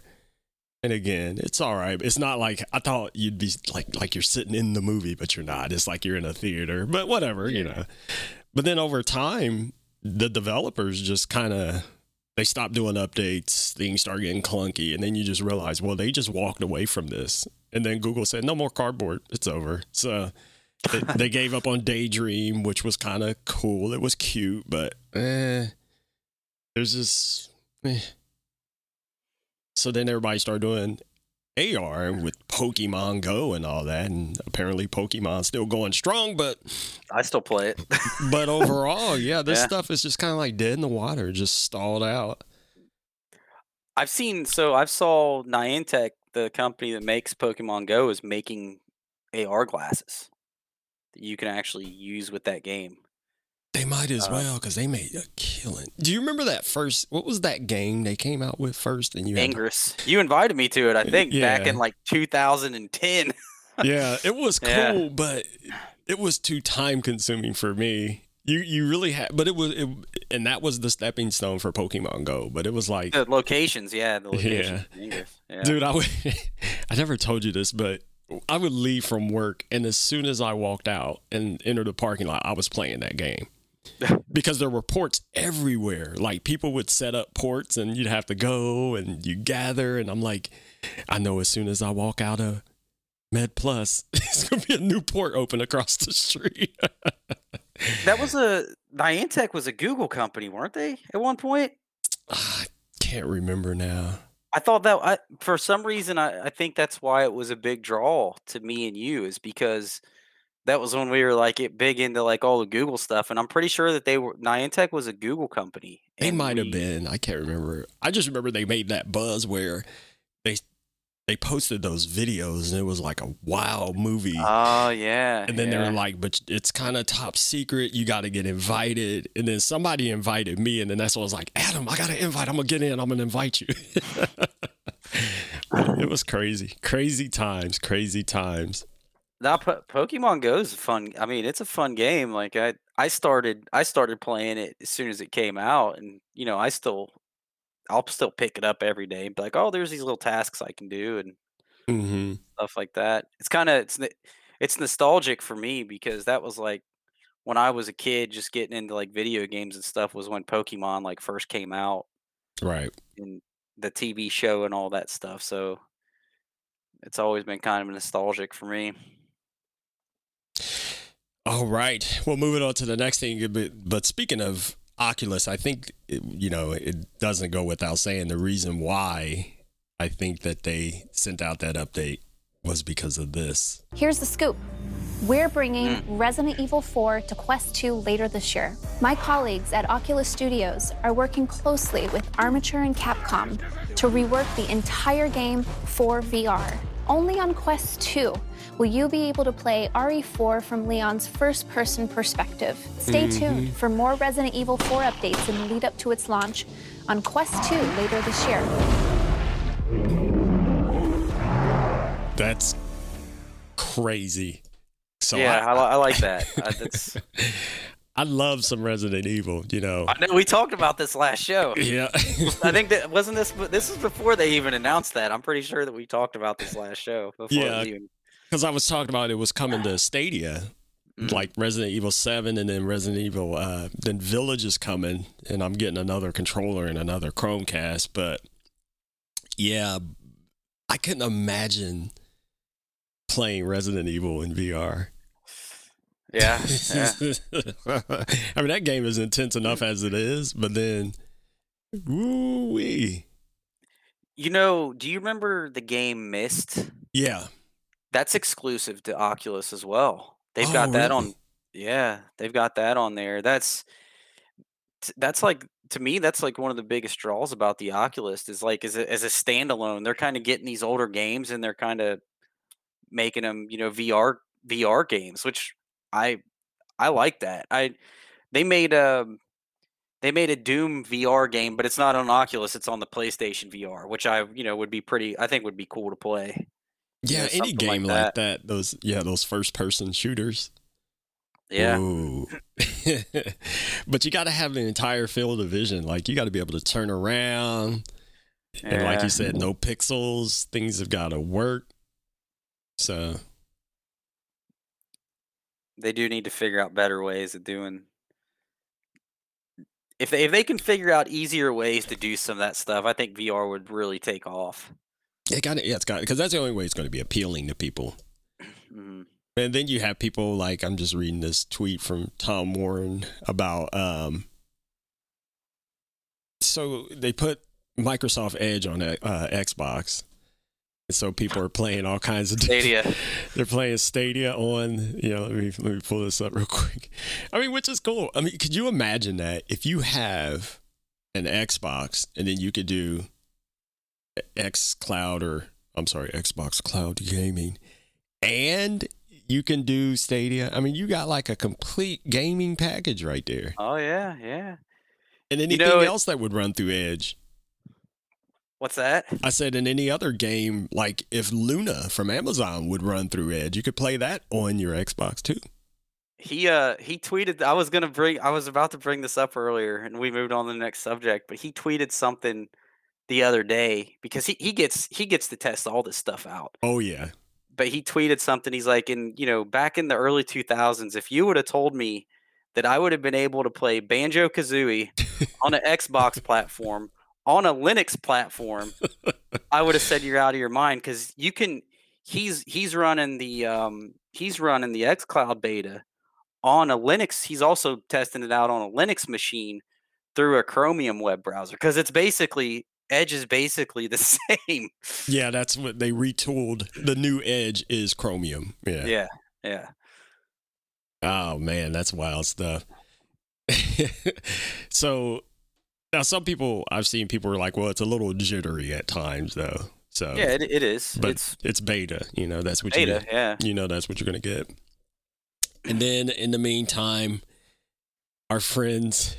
[SPEAKER 2] And again, it's all right. It's not like I thought you'd be like like you're sitting in the movie, but you're not. It's like you're in a theater. But whatever, you know. But then over time, the developers just kind of they stopped doing updates, things start getting clunky, and then you just realize, well, they just walked away from this. And then Google said, no more cardboard, it's over. So they, they gave up on Daydream, which was kind of cool. It was cute, but eh, there's just. Eh. So then everybody started doing AR with Pokemon Go and all that, and apparently Pokemon's still going strong, but
[SPEAKER 3] I still play it.
[SPEAKER 2] but overall, yeah, this
[SPEAKER 3] Yeah.
[SPEAKER 2] stuff is just kind of like dead in the water, just stalled out.
[SPEAKER 3] I've seen so I've saw Niantic, the company that makes Pokemon Go, is making AR glasses that you can actually use with that game.
[SPEAKER 2] They might as
[SPEAKER 3] Uh,
[SPEAKER 2] well because they made a killing. Do you remember that first? What was that game they came out with first? And you had to-
[SPEAKER 3] Ingress. You invited me to it, I think, back in like 2010.
[SPEAKER 2] yeah, it was cool,
[SPEAKER 3] Yeah.
[SPEAKER 2] but it was too time consuming for me. You you really had, but it was, it, and that was the stepping stone for Pokemon Go. But it was like,
[SPEAKER 3] the locations, yeah, the locations. Ingress. Yeah.
[SPEAKER 2] dude, I would, I never told you this, but I would leave from work, and as soon as I walked out and entered the parking lot, I was playing that game. because there were ports everywhere. Like people would set up ports and you'd have to go and you gather. And I'm like, I know as soon as I walk out of Med Plus, it's going to be a new port open across the street.
[SPEAKER 3] That was a Niantic was a Google company, weren't they? At one point, ah,
[SPEAKER 2] I can't remember now.
[SPEAKER 3] I thought that I, for some reason I, I think that's why it was a big draw to me and you is because that was when we were like it big into like all the Google stuff, and I'm pretty sure that they were Niantic was a Google company.
[SPEAKER 2] They might have been. I can't remember. I just remember they made that buzz where they they posted those videos and it was like a wild movie.
[SPEAKER 3] Oh yeah,
[SPEAKER 2] And then they were like, but it's kind of top secret. You got to get invited. And then somebody invited me. And then that's when I was like, Adam, I got to invite. I'm going to get in. I'm going to invite you. it was crazy. Crazy times. Crazy times.
[SPEAKER 3] Now, po- Pokemon Go is fun. I mean, it's a fun game. Like I, I started, I started playing it as soon as it came out, and you know, I still, I'll still pick it up every day. And be like, oh, there's these little tasks I can do and
[SPEAKER 2] hmm
[SPEAKER 3] stuff like that. It's kind of, it's, it's nostalgic for me because that was like when I was a kid, just getting into like video games and stuff. Was when Pokemon like first came out
[SPEAKER 2] Right.
[SPEAKER 3] and the TV show and all that stuff. So it's always been kind of nostalgic for me.
[SPEAKER 2] All right. Well, moving on to the next thing. But, but speaking of Oculus, I think, it, you know, it doesn't go without saying the reason why I think that they sent out that update was because of this.
[SPEAKER 4] Here's the scoop. We're bringing hmm. Resident Evil 4 to Quest 2 later this year. My colleagues at Oculus Studios are working closely with Armature and Capcom to rework the entire game for VR. Only on Quest 2 will you be able to play RE4 from Leon's first person perspective. Stay tuned for more Resident Evil 4 updates in the lead up to its launch on Quest 2 later this year.
[SPEAKER 2] That's crazy. So
[SPEAKER 3] yeah, I,
[SPEAKER 2] I,
[SPEAKER 3] I like that. Uh,
[SPEAKER 2] I love some Resident Evil, you know.
[SPEAKER 3] I know we talked about this last show.
[SPEAKER 2] Yeah.
[SPEAKER 3] I think that wasn't this. This is before they even announced that. I'm pretty sure that we talked about this last show. Before it
[SPEAKER 2] Yeah.
[SPEAKER 3] even-
[SPEAKER 2] Because I was talking about it was coming to Stadia,
[SPEAKER 3] Mhm.
[SPEAKER 2] like Resident Evil 7 and then Resident Evil, uh, then Village is coming, and I'm getting another controller and another Chromecast. But yeah, I couldn't imagine playing Resident Evil in VR.
[SPEAKER 3] yeah, yeah.
[SPEAKER 2] I mean, that game is intense enough as it is, but then, woo wee.
[SPEAKER 3] You know, do you remember the game Myst?
[SPEAKER 2] Yeah.
[SPEAKER 3] That's exclusive to Oculus as well. They've
[SPEAKER 2] Oh,
[SPEAKER 3] got that
[SPEAKER 2] really?
[SPEAKER 3] on yeah, they've got that on there. That's that's like to me that's like one of the biggest draws about the Oculus is like as a, as a standalone. They're kind of getting these older games and they're kind of making them, you know, VR VR games, which I I like that. I they made a they made a Doom VR game, but it's not on Oculus, it's on the PlayStation VR, which I, you know, would be pretty I think would be cool to play. You
[SPEAKER 2] Yeah,
[SPEAKER 3] know,
[SPEAKER 2] any
[SPEAKER 3] something like
[SPEAKER 2] game like
[SPEAKER 3] that.
[SPEAKER 2] that. Those yeah, those first person shooters.
[SPEAKER 3] Yeah.
[SPEAKER 2] But you got to have an entire field of vision. Like you got to be able to turn around, and like you said, no pixels. Things have got to work. So
[SPEAKER 3] they do need to figure out better ways of doing if they if they can figure out easier ways to do some of that stuff, I think VR would really take off.
[SPEAKER 2] It got yeah, it's got because that's the only way it's going to be appealing to people.
[SPEAKER 3] Mhm.
[SPEAKER 2] And then you have people like I'm just reading this tweet from Tom Warren about um so they put Microsoft Edge on uh, Xbox. And so people are playing all kinds of
[SPEAKER 3] Stadia.
[SPEAKER 2] They're playing Stadia on, you know, let me, let me pull this up real quick. I mean, which is cool. I mean, could you imagine that if you have an Xbox and then you could do X Cloud or, I'm sorry, Xbox Cloud Gaming and you can do Stadia? I mean, you got like a complete gaming package right there.
[SPEAKER 3] Oh yeah, yeah.
[SPEAKER 2] And anything
[SPEAKER 3] know,
[SPEAKER 2] else that would run through Edge.
[SPEAKER 3] What's that?
[SPEAKER 2] I said in any other game, like if Luna from Amazon would run through Edge, you could play that on your Xbox too.
[SPEAKER 3] He uh he tweeted I was gonna bring I was about to bring this up earlier and we moved on to the next subject, but he tweeted something the other day because he, he gets he gets to test all this stuff out.
[SPEAKER 2] Oh yeah.
[SPEAKER 3] but he tweeted something. He's like, in you know, back in the early 2000s, if you would have told me that I would have been able to play Banjo Kazooie on an Xbox platform, on a Linux platform, I would have said you're out of your mind because you can. He's he's running the um he's running the XCloud beta on a Linux. He's also testing it out on a Linux machine through a Chromium web browser because it's basically Edge is basically the same.
[SPEAKER 2] Yeah, that's what they retooled. The new Edge is Chromium. Yeah.
[SPEAKER 3] Yeah, yeah.
[SPEAKER 2] Oh man, that's wild stuff. so now some people I've seen people are like, well, it's a little jittery at times though. So
[SPEAKER 3] Yeah, it, it is.
[SPEAKER 2] but
[SPEAKER 3] it's
[SPEAKER 2] it's, beta. You know, that's what you
[SPEAKER 3] beta.
[SPEAKER 2] get.
[SPEAKER 3] Yeah.
[SPEAKER 2] you know that's what you're gonna get. And then in the meantime, our friends,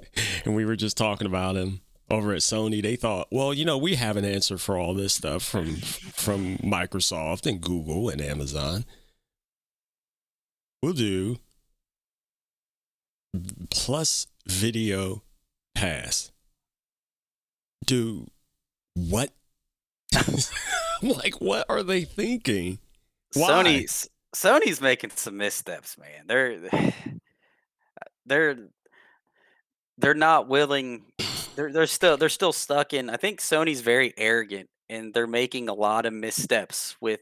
[SPEAKER 2] and we were just talking about him over at Sony. They thought, well, you know, we have an answer for all this stuff from from Microsoft and Google and Amazon. We'll do plus video pass. Do what? Like, what are they thinking? Why?
[SPEAKER 3] Sony's Sony's making some missteps, man. They're they're they're not willing. They're they're still they're still stuck in. I think Sony's very arrogant, and they're making a lot of missteps with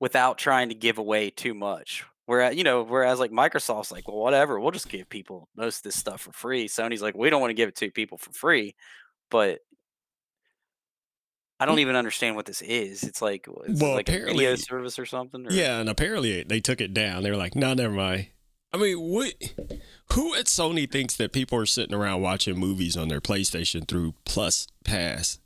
[SPEAKER 3] without trying to give away too much. Whereas you know, whereas like Microsoft's like, well, whatever, we'll just give people most of this stuff for free. Sony's like, we don't want to give it to people for free, but I don't even understand what this is. It's like, it's
[SPEAKER 2] Well,
[SPEAKER 3] like a video service or something. Or?
[SPEAKER 2] Yeah, and apparently they took it down. They were like, no, never mind. I mean, what? Who at Sony thinks that people are sitting around watching movies on their PlayStation through Plus Pass?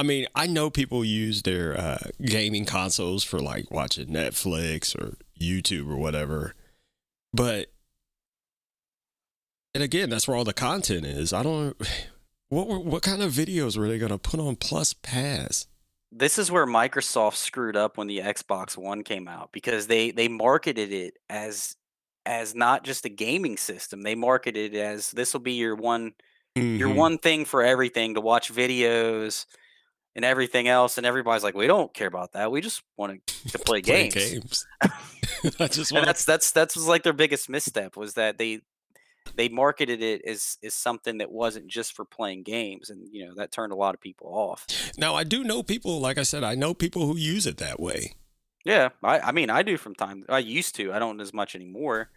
[SPEAKER 2] I mean, I know people use their uh, gaming consoles for like watching Netflix or YouTube or whatever, but and again, that's where all the content is. I don't. What what kind of videos were they going to put on Plus Pass?
[SPEAKER 3] This is where Microsoft screwed up when the Xbox One came out because they they marketed it as as not just a gaming system. They marketed it as this will be your one your
[SPEAKER 2] Mhm.
[SPEAKER 3] one thing for everything to watch videos and everything else. And everybody's like, we don't care about that. We just want to, to play,
[SPEAKER 2] play
[SPEAKER 3] games.
[SPEAKER 2] games. I just
[SPEAKER 3] And
[SPEAKER 2] want
[SPEAKER 3] that's that's that's was like their biggest misstep was that they they marketed it as as something that wasn't just for playing games, and you know that turned a lot of people off.
[SPEAKER 2] now. I do know people, like I said, I know people who use it that way.
[SPEAKER 3] Yeah, I, I mean, I do from time. I used to. I don't as much anymore,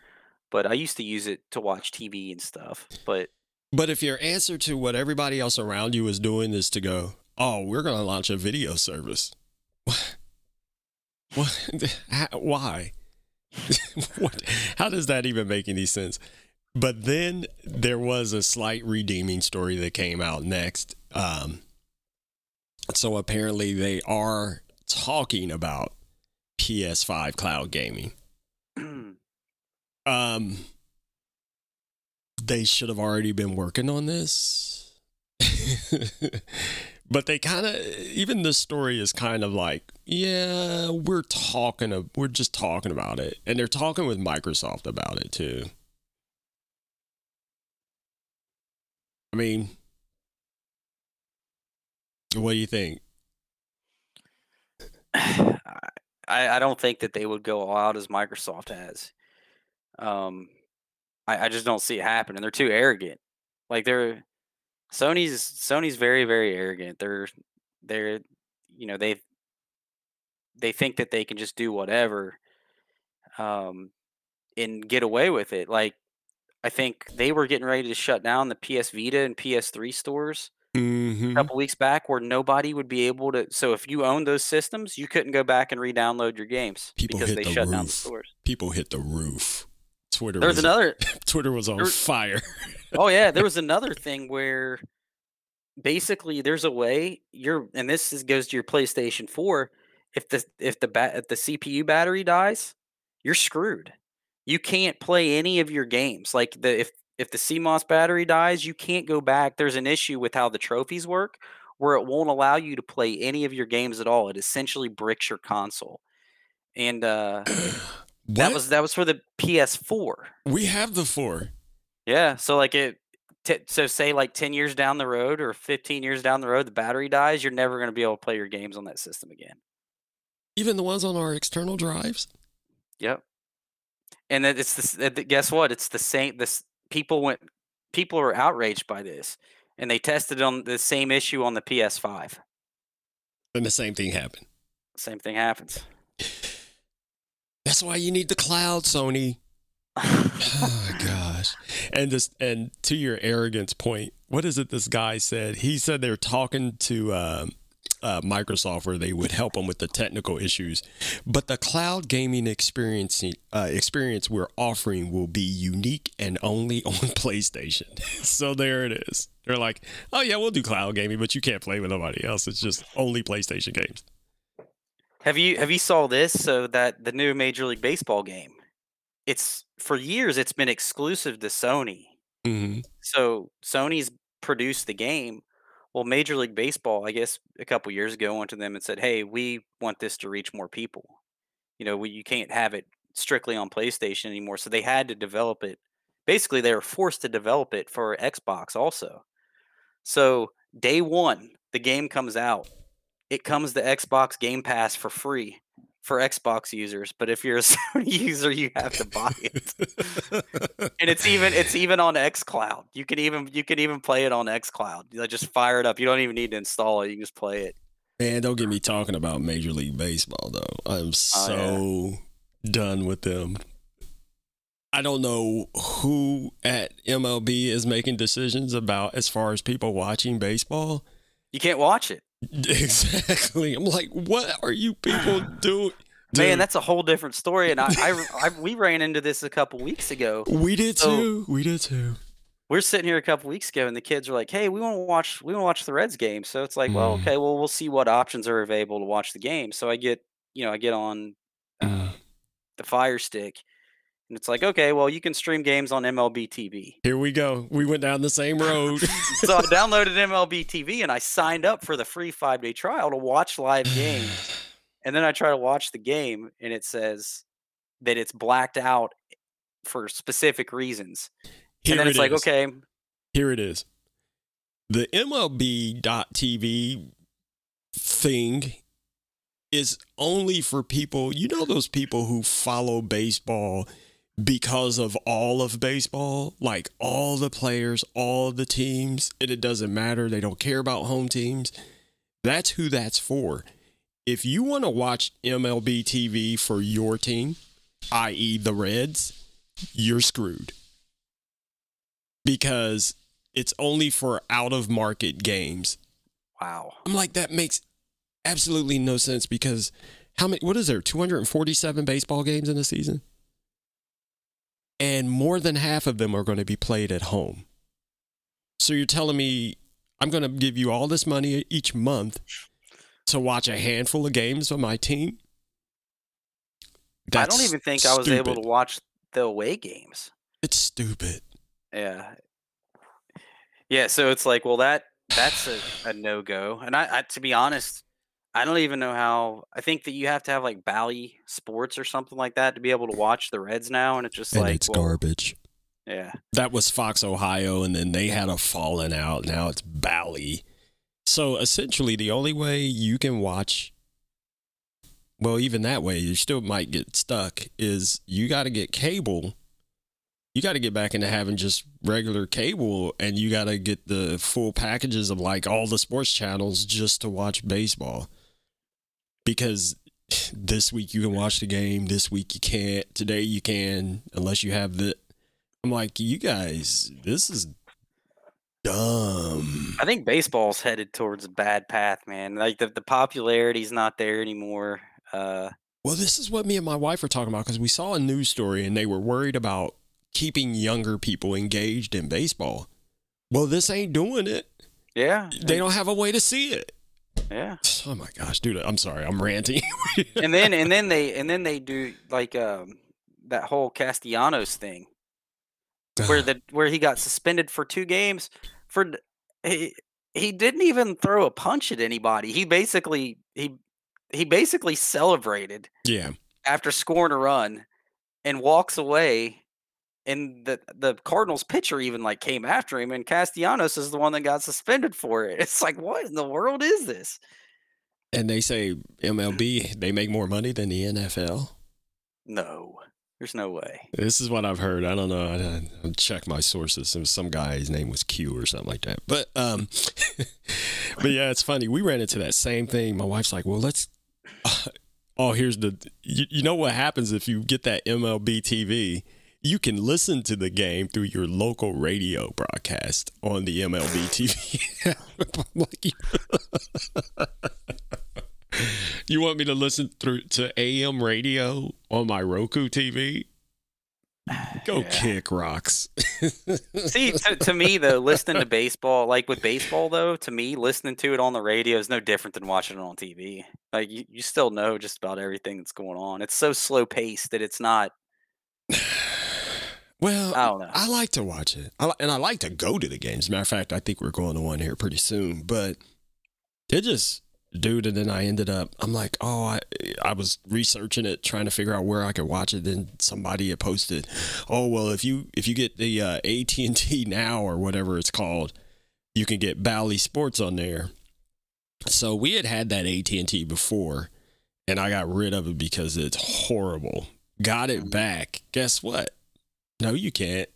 [SPEAKER 3] but I used to use it to watch TV and stuff. But
[SPEAKER 2] But if your answer to what everybody else around you is doing is to go, "Oh, we're going to launch a video service," what? What? Why? what? How does that even make any sense? But then there was a slight redeeming story that came out next. Um, so apparently they are talking about PS5 cloud gaming. um, they should have already been working on this. but they kind of even this story is kind of like yeah we're talking of, we're just talking about it and they're talking with microsoft about it too i mean what do you think
[SPEAKER 3] I, I don't think that they would go all out as Microsoft has. Um, I, I just don't see it happening. They're too arrogant. Like they're Sony's Sony's very very arrogant. They're they're you know they they think that they can just do whatever um and get away with it. Like I think they were getting ready to shut down the PS Vita and PS3 stores
[SPEAKER 2] mm-hmm.
[SPEAKER 3] a couple weeks back where nobody would be able to so if you owned those systems, you couldn't go back and re-download your games
[SPEAKER 2] People
[SPEAKER 3] because
[SPEAKER 2] hit
[SPEAKER 3] they
[SPEAKER 2] the
[SPEAKER 3] shut down the
[SPEAKER 2] roof.
[SPEAKER 3] stores.
[SPEAKER 2] people hit the roof twitter
[SPEAKER 3] There's
[SPEAKER 2] was,
[SPEAKER 3] another
[SPEAKER 2] twitter was on
[SPEAKER 3] there-
[SPEAKER 2] fire
[SPEAKER 3] oh yeah, there was another thing where basically there's a way you're and this is, goes to your PlayStation 4 if the if the ba- if the CPU battery dies, you're screwed. You can't play any of your games. Like the if if the CMOS battery dies, you can't go back. There's an issue with how the trophies work where it won't allow you to play any of your games at all. It essentially bricks your console. And uh that was that was for the PS4.
[SPEAKER 2] we have the four
[SPEAKER 3] Yeah, so like it t- so say like 10 years down the road or 15 years down the road the battery dies, you're never going to be able to play your games on that system again.
[SPEAKER 2] even the ones on our external drives
[SPEAKER 3] Yep. And it's this guess what? It's the same this people went people were outraged by this and they tested on the same issue on the PS5.
[SPEAKER 2] and the same thing happened
[SPEAKER 3] Same thing happens.
[SPEAKER 2] that's why you need the cloud sony oh gosh and this and to your arrogance point what is it this guy said he said they're talking to um uh, Microsoft where they would help them with the technical issues, but the cloud gaming experience uh, experience we're offering will be unique and only on PlayStation. so there it is. They're like, oh yeah, we'll do cloud gaming, but you can't play with nobody else. It's just only PlayStation games.
[SPEAKER 3] Have you have you saw this? So that the new Major League Baseball game, it's for years it's been exclusive to Sony.
[SPEAKER 2] Mm-hmm.
[SPEAKER 3] So Sony's produced the game. Well, Major League Baseball, I guess a couple years ago, went to them and said, "Hey, we want this to reach more people. You know, we, you can't have it strictly on PlayStation anymore." So they had to develop it. Basically, they were forced to develop it for Xbox also. So day one, the game comes out. It comes to Xbox Game Pass for free for Xbox users, but if you're a Sony user, you have to buy it. and it's even it's even on XCloud. You can even you can even play it on XCloud. You just fire it up. You don't even need to install it. You can just play it.
[SPEAKER 2] Man, don't get me talking about Major League Baseball though. I'm oh, so done with them. I don't know who at MLB is making decisions about as far as people watching baseball.
[SPEAKER 3] You can't watch it.
[SPEAKER 2] Exactly. I'm like, what are you people doing?
[SPEAKER 3] Man, that's a whole different story. And I, I, I we ran into this a couple weeks ago.
[SPEAKER 2] we did
[SPEAKER 3] so-
[SPEAKER 2] too. We did too.
[SPEAKER 3] We're sitting here a couple weeks ago, and the kids were like, "Hey, we want to watch. We want to watch the Reds game." So it's like, well,
[SPEAKER 2] Mm.
[SPEAKER 3] okay, well, we'll see what options are available to watch the game. So I get, you know, I get on
[SPEAKER 2] Mm.
[SPEAKER 3] the Fire Stick, and it's like, okay, well, you can stream games on MLB TV.
[SPEAKER 2] Here we go. We went down the same road.
[SPEAKER 3] so I downloaded MLB TV and I signed up for the free five day trial to watch live games. And then I try to watch the game and it says that it's blacked out for specific reasons.
[SPEAKER 2] Here
[SPEAKER 3] and then
[SPEAKER 2] it
[SPEAKER 3] it's like,
[SPEAKER 2] is.
[SPEAKER 3] okay,
[SPEAKER 2] Here it is. The MLB.TV thing is only for people, you know, those people who follow baseball because of all of baseball, like all the players, all the teams, and it doesn't matter. They don't care about home teams. That's who that's for. If you want to watch MLB TV for your team, i.e., the Reds, you're screwed because it's only for out of market games.
[SPEAKER 3] Wow.
[SPEAKER 2] I'm like, that makes absolutely no sense because how many, what is there, 247 baseball games in a season? And more than half of them are going to be played at home. So you're telling me I'm going to give you all this money each month to watch a handful of games of my team?
[SPEAKER 3] I don't even think I was able to watch the away games.
[SPEAKER 2] It's stupid.
[SPEAKER 3] Yeah. Yeah, so it's like, well, that that's a, a no go. And I, I, to be honest, I don't even know how. I think that you have to have like Bally Sports or something like that to be able to watch the Reds now, and it's just
[SPEAKER 2] and
[SPEAKER 3] like
[SPEAKER 2] it's
[SPEAKER 3] well,
[SPEAKER 2] garbage.
[SPEAKER 3] Yeah,
[SPEAKER 2] That was Fox Ohio, and then they had a falling out. Now it's Bally. So essentially, the only way you can watch, well, even that way, you still might get stuck, is you got to get cable. You got to get back into having just regular cable, and you got to get the full packages of like all the sports channels just to watch baseball. Because this week you can watch the game, this week you can't, today you can, unless you have the. I'm like, you guys, this is dumb.
[SPEAKER 3] I think baseball's headed towards a bad path, man. Like the the popularity's not there anymore. Uh,
[SPEAKER 2] Well, this is what me and my wife were talking about because we saw a news story and they were worried about keeping younger people engaged in baseball. Well, this ain't doing it.
[SPEAKER 3] yeah,
[SPEAKER 2] They don't have a way to see it.
[SPEAKER 3] Yeah.
[SPEAKER 2] Oh my gosh, dude, I'm sorry, I'm ranting.
[SPEAKER 3] and then and then they and then they do like um that whole Castellanos thing where the where he got suspended for two games for he he didn't even throw a punch at anybody. He basically he he basically celebrated
[SPEAKER 2] yeah,
[SPEAKER 3] after scoring a run and walks away and the the Cardinals pitcher even like came after him and Castellanos is the one that got suspended for it. It's like what in the world is this?
[SPEAKER 2] and they say MLB they make more money than the NFL.
[SPEAKER 3] No. There's no way.
[SPEAKER 2] This is what I've heard. I don't know. I, I check my sources. There was some guy. His name was Q or something like that. But um, but yeah, it's funny. We ran into that same thing. My wife's like, "Well, let's." oh, here's the. You, you know what happens if you get that MLB TV? You can listen to the game through your local radio broadcast on the MLB TV. You want me to listen through to AM radio on my Roku TV? Go
[SPEAKER 3] Yeah.
[SPEAKER 2] kick rocks.
[SPEAKER 3] See, to, to me though, listening to baseball, like with baseball though, to me, listening to it on the radio is no different than watching it on TV. Like you, you still know just about everything that's going on. It's so slow paced that it's not.
[SPEAKER 2] Well,
[SPEAKER 3] I don't know.
[SPEAKER 2] I like to watch it, I, and I like to go to the games. Matter of fact, I think we're going to one here pretty soon. But it just, dude, and then I ended up. I'm like, oh, I, I was researching it, trying to figure out where I could watch it. Then somebody had posted, oh, well, if you if you get the uh, AT and T now or whatever it's called, you can get Bally Sports on there. So we had had that AT and T before, and I got rid of it because it's horrible. Got it back. Guess what? No, you can't.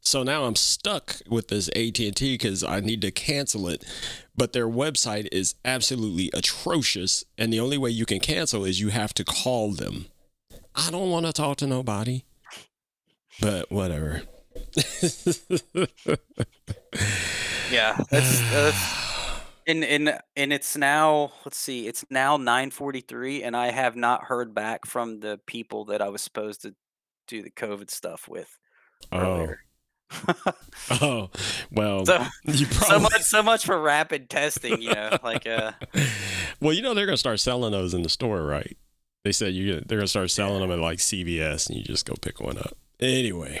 [SPEAKER 2] So now I'm stuck with this AT&T because I need to cancel it, but their website is absolutely atrocious, and the only way you can cancel is you have to call them. I don't want to talk to nobody, but whatever.
[SPEAKER 3] Yeah, that's that's. And, and and it's now let's see it's now 9:43 and I have not heard back from the people that I was supposed to do the covid stuff with
[SPEAKER 2] oh,
[SPEAKER 3] earlier.
[SPEAKER 2] oh, well,
[SPEAKER 3] so
[SPEAKER 2] you
[SPEAKER 3] so much so much for rapid testing, you know, like uh
[SPEAKER 2] well, you know they're gonna start selling those in the store, right? They said you they're gonna start selling them at like CVS, and you just go pick one up. Anyway,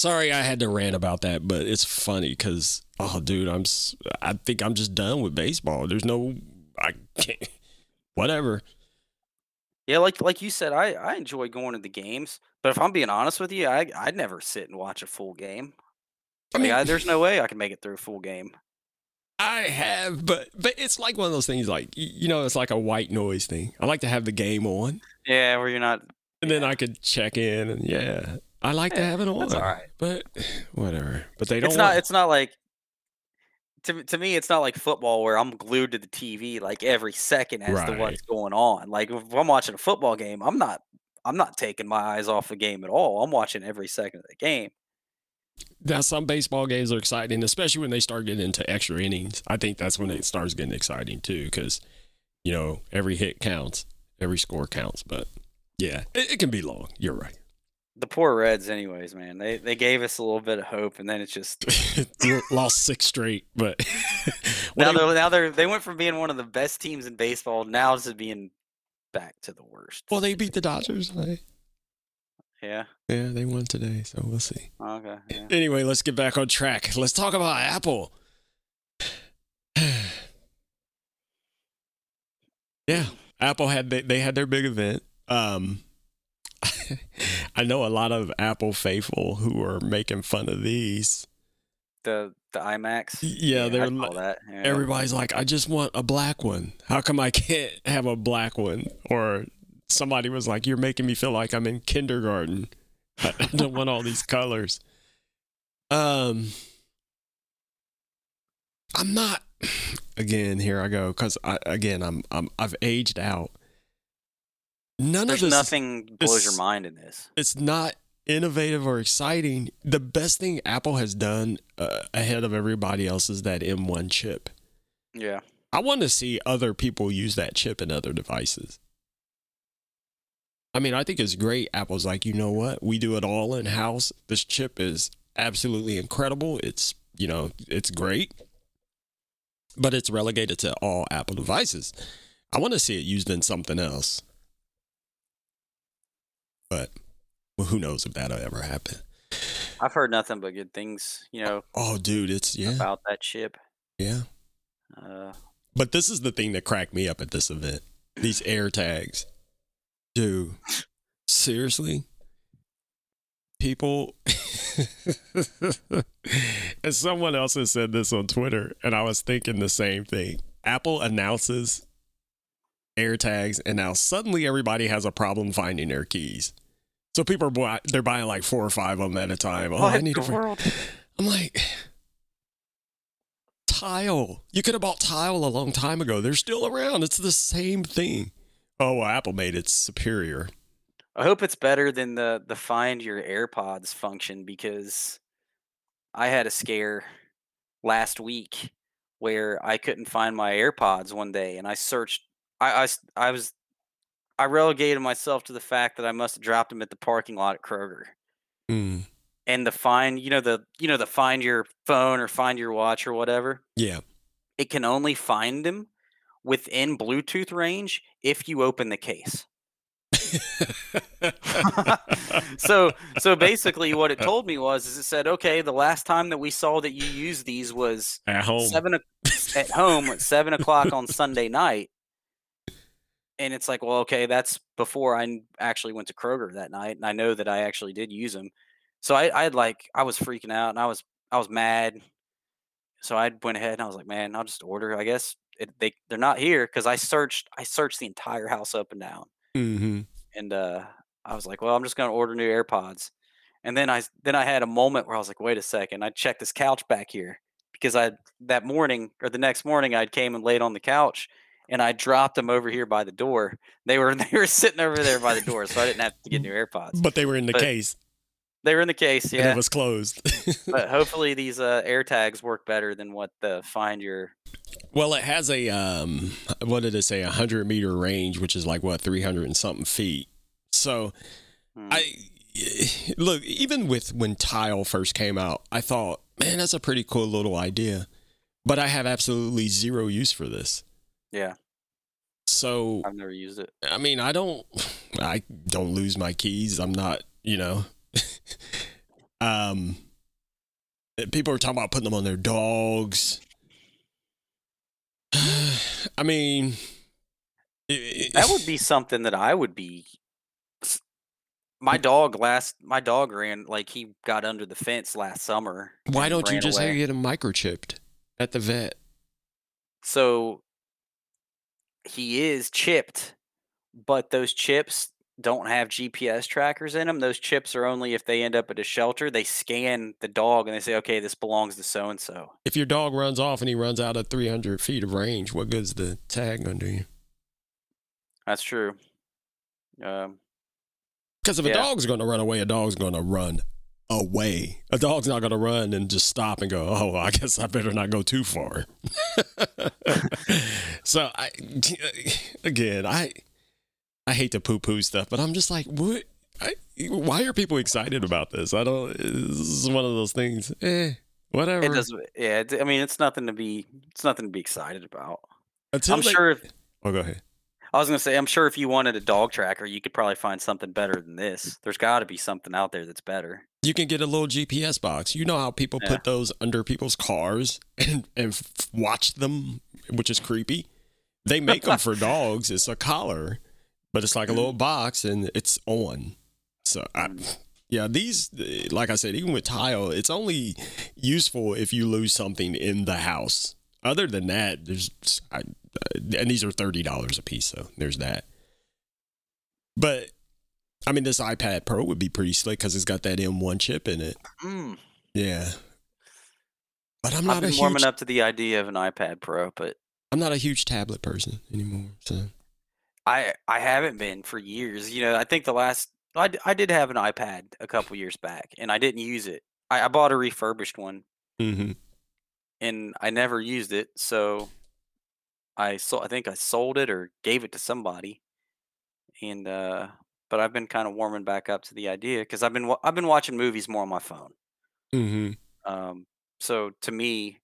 [SPEAKER 2] Sorry I had to rant about that, but it's funny because oh, dude, I'm I think I'm just done with baseball. There's no I can't whatever.
[SPEAKER 3] Yeah, like like you said, I I enjoy going to the games, but if I'm being honest with you, I I'd never sit and watch a full game.
[SPEAKER 2] I
[SPEAKER 3] Like,
[SPEAKER 2] mean,
[SPEAKER 3] I, there's no way I can make it through a full game.
[SPEAKER 2] I have, but but it's like one of those things. Like you know, it's like a white noise thing. I like to have the game on,
[SPEAKER 3] Yeah, where you're not.
[SPEAKER 2] and then I could check in, and yeah, I like to have it on.
[SPEAKER 3] that's all right.
[SPEAKER 2] But whatever. But they don't.
[SPEAKER 3] It's not.
[SPEAKER 2] want-
[SPEAKER 3] It's not like. To, to me, it's not like football where I'm glued to the TV like every second as to what's going on. Like if I'm watching a football game, I'm not. I'm not taking my eyes off the game at all. I'm watching every second of the game.
[SPEAKER 2] Now, some baseball games are exciting, especially when they start getting into extra innings. I think that's when it starts getting exciting too, because you know every hit counts, every score counts. But yeah, it, it can be long. You're right.
[SPEAKER 3] The poor Reds, anyways, man. They they gave us a little bit of hope, and then it's just
[SPEAKER 2] Lost six straight, but
[SPEAKER 3] now
[SPEAKER 2] they-
[SPEAKER 3] they're now they're they went from being one of the best teams in baseball now to being back to the worst.
[SPEAKER 2] well, they beat the Dodgers. They-
[SPEAKER 3] yeah.
[SPEAKER 2] yeah, they won today, so we'll see.
[SPEAKER 3] Okay. Yeah.
[SPEAKER 2] Anyway, let's get back on track. Let's talk about Apple. yeah, Apple had they, they had their big event. Um, I know a lot of Apple faithful who are making fun of these.
[SPEAKER 3] The the iMacs.
[SPEAKER 2] Yeah, they're
[SPEAKER 3] I
[SPEAKER 2] li-
[SPEAKER 3] that. Yeah.
[SPEAKER 2] Everybody's like, I just want a black one. How come I can't have a black one? Or somebody was like, You're making me feel like I'm in kindergarten. I don't want all these colors. Um, I'm not. Again, here I go because I again I'm I'm I've aged out. None
[SPEAKER 3] There's
[SPEAKER 2] of this.
[SPEAKER 3] nothing blows your mind in this.
[SPEAKER 2] It's not innovative or exciting. The best thing Apple has done uh, ahead of everybody else is that M1 chip.
[SPEAKER 3] Yeah.
[SPEAKER 2] I want to see other people use that chip in other devices. I mean, I think it's great. Apple's like, you know what? We do it all in house. This chip is absolutely incredible. It's, you know, it's great, but it's relegated to all Apple devices. I want to see it used in something else. But well, who knows if that'll ever happen?
[SPEAKER 3] I've heard nothing but good things, you know,
[SPEAKER 2] Oh, dude, it's, yeah,
[SPEAKER 3] about that ship.
[SPEAKER 2] yeah.
[SPEAKER 3] Uh,
[SPEAKER 2] But this is the thing that cracked me up at this event. These air tags. Dude, seriously? People and someone else has said this on Twitter, and I was thinking the same thing. Apple announces air tags, and now suddenly everybody has a problem finding their keys. So people are buy- they're buying like four or five of them at a time. Oh, I
[SPEAKER 3] what
[SPEAKER 2] need
[SPEAKER 3] the
[SPEAKER 2] to.
[SPEAKER 3] world?
[SPEAKER 2] I'm like, tile. You could have bought tile a long time ago. They're still around. It's the same thing. Oh, well, Apple made it superior.
[SPEAKER 3] I hope it's better than the the find your AirPods function because I had a scare last week where I couldn't find my AirPods one day, and I searched. I I, I was I relegated myself to the fact that I must have dropped him at the parking lot at Kroger.
[SPEAKER 2] Mm,
[SPEAKER 3] And the find, you know the you know the find your phone or find your watch or whatever.
[SPEAKER 2] yeah.
[SPEAKER 3] It can only find them within Bluetooth range if you open the case. so so basically what it told me was is it said okay the last time that we saw that you used these was
[SPEAKER 2] At home.
[SPEAKER 3] seven o- at home at seven o'clock on sunday night and it's like well okay that's before I actually went to kroger that night and i know that i actually did use them so i i had like i was freaking out and i was i was mad. So i went ahead and i was like man i'll just order. I guess it, they they're not here because i searched i searched the entire house up and down.
[SPEAKER 2] Hmm
[SPEAKER 3] and uh, I was like, "Well, I'm just going to order new AirPods." And then I then I had a moment where I was like, "Wait a second! I checked this couch back here. Because I that morning or the next morning I'd came and laid on the couch and I dropped them over here by the door. They were they were sitting over there by the door, so I didn't have to get new AirPods.
[SPEAKER 2] But they were in the
[SPEAKER 3] But-
[SPEAKER 2] case
[SPEAKER 3] They were in the case,
[SPEAKER 2] and
[SPEAKER 3] yeah.
[SPEAKER 2] it was closed.
[SPEAKER 3] but hopefully these uh, AirTags work better than what the Find Your.
[SPEAKER 2] well, it has a, um, what did it say? A 100 meter range, which is like, what, 300 and something feet. So
[SPEAKER 3] Hmm.
[SPEAKER 2] I look even with when tile first came out, I thought, man, that's a pretty cool little idea. But I have absolutely zero use for this.
[SPEAKER 3] yeah,
[SPEAKER 2] So
[SPEAKER 3] I've never used it.
[SPEAKER 2] I mean, I don't, I don't lose my keys. I'm not, you know, um, people are talking about putting them on their dogs. I mean,
[SPEAKER 3] That would be something that I would be. My dog last, my dog ran like he got under the fence last summer.
[SPEAKER 2] Why don't you just
[SPEAKER 3] away.
[SPEAKER 2] get him microchipped at the vet?
[SPEAKER 3] So he is chipped, but those chips don't have GPS trackers in them. Those chips are only if they end up at a shelter. They scan the dog and they say, okay, this belongs to so and so.
[SPEAKER 2] If your dog runs off and he runs out of 300 feet of range, what good's the tag gonna do you?
[SPEAKER 3] That's true. Um,
[SPEAKER 2] Because if a dog's going to run away, a dog's going to run away. A dog's not going to run and just stop and go, oh, I guess I better not go too far. so I, again, I, I hate to poo-poo stuff, but I'm just like, what? I, why are people excited about this? I don't. This is one of those things. Eh, whatever.
[SPEAKER 3] it does. Yeah. I mean, it's nothing to be. It's nothing to be excited about.
[SPEAKER 2] Until
[SPEAKER 3] I'm
[SPEAKER 2] they-
[SPEAKER 3] sure. If,
[SPEAKER 2] Oh, go ahead.
[SPEAKER 3] I was gonna say, I'm sure if you wanted a dog tracker, you could probably find something better than this. There's got to be something out there that's better.
[SPEAKER 2] You can get a little GPS box. You know how people
[SPEAKER 3] Yeah.
[SPEAKER 2] put those under people's cars and, and f- watch them, which is creepy. They make them for dogs. It's a collar, but it's like a little box and it's on. So, I, mm. yeah, these, like I said, even with tile, it's only useful if you lose something in the house. Other than that, there's, I, and these are $30 a piece. So there's that. But I mean, this iPad Pro would be pretty slick because it's got that M1 chip in it.
[SPEAKER 3] Mm.
[SPEAKER 2] Yeah. But I'm
[SPEAKER 3] I've
[SPEAKER 2] not a
[SPEAKER 3] been
[SPEAKER 2] huge,
[SPEAKER 3] warming up to the idea of an iPad Pro, but
[SPEAKER 2] I'm not a huge tablet person anymore. So
[SPEAKER 3] I I haven't been for years. You know, I think the last I, d- I did have an iPad a couple years back, and I didn't use it. I, I bought a refurbished one,
[SPEAKER 2] hmm
[SPEAKER 3] and I never used it. So I sold. I think I sold it or gave it to somebody, and uh, but I've been kind of warming back up to the idea because I've been I've been watching movies more on my phone.
[SPEAKER 2] hmm
[SPEAKER 3] Um, so to me,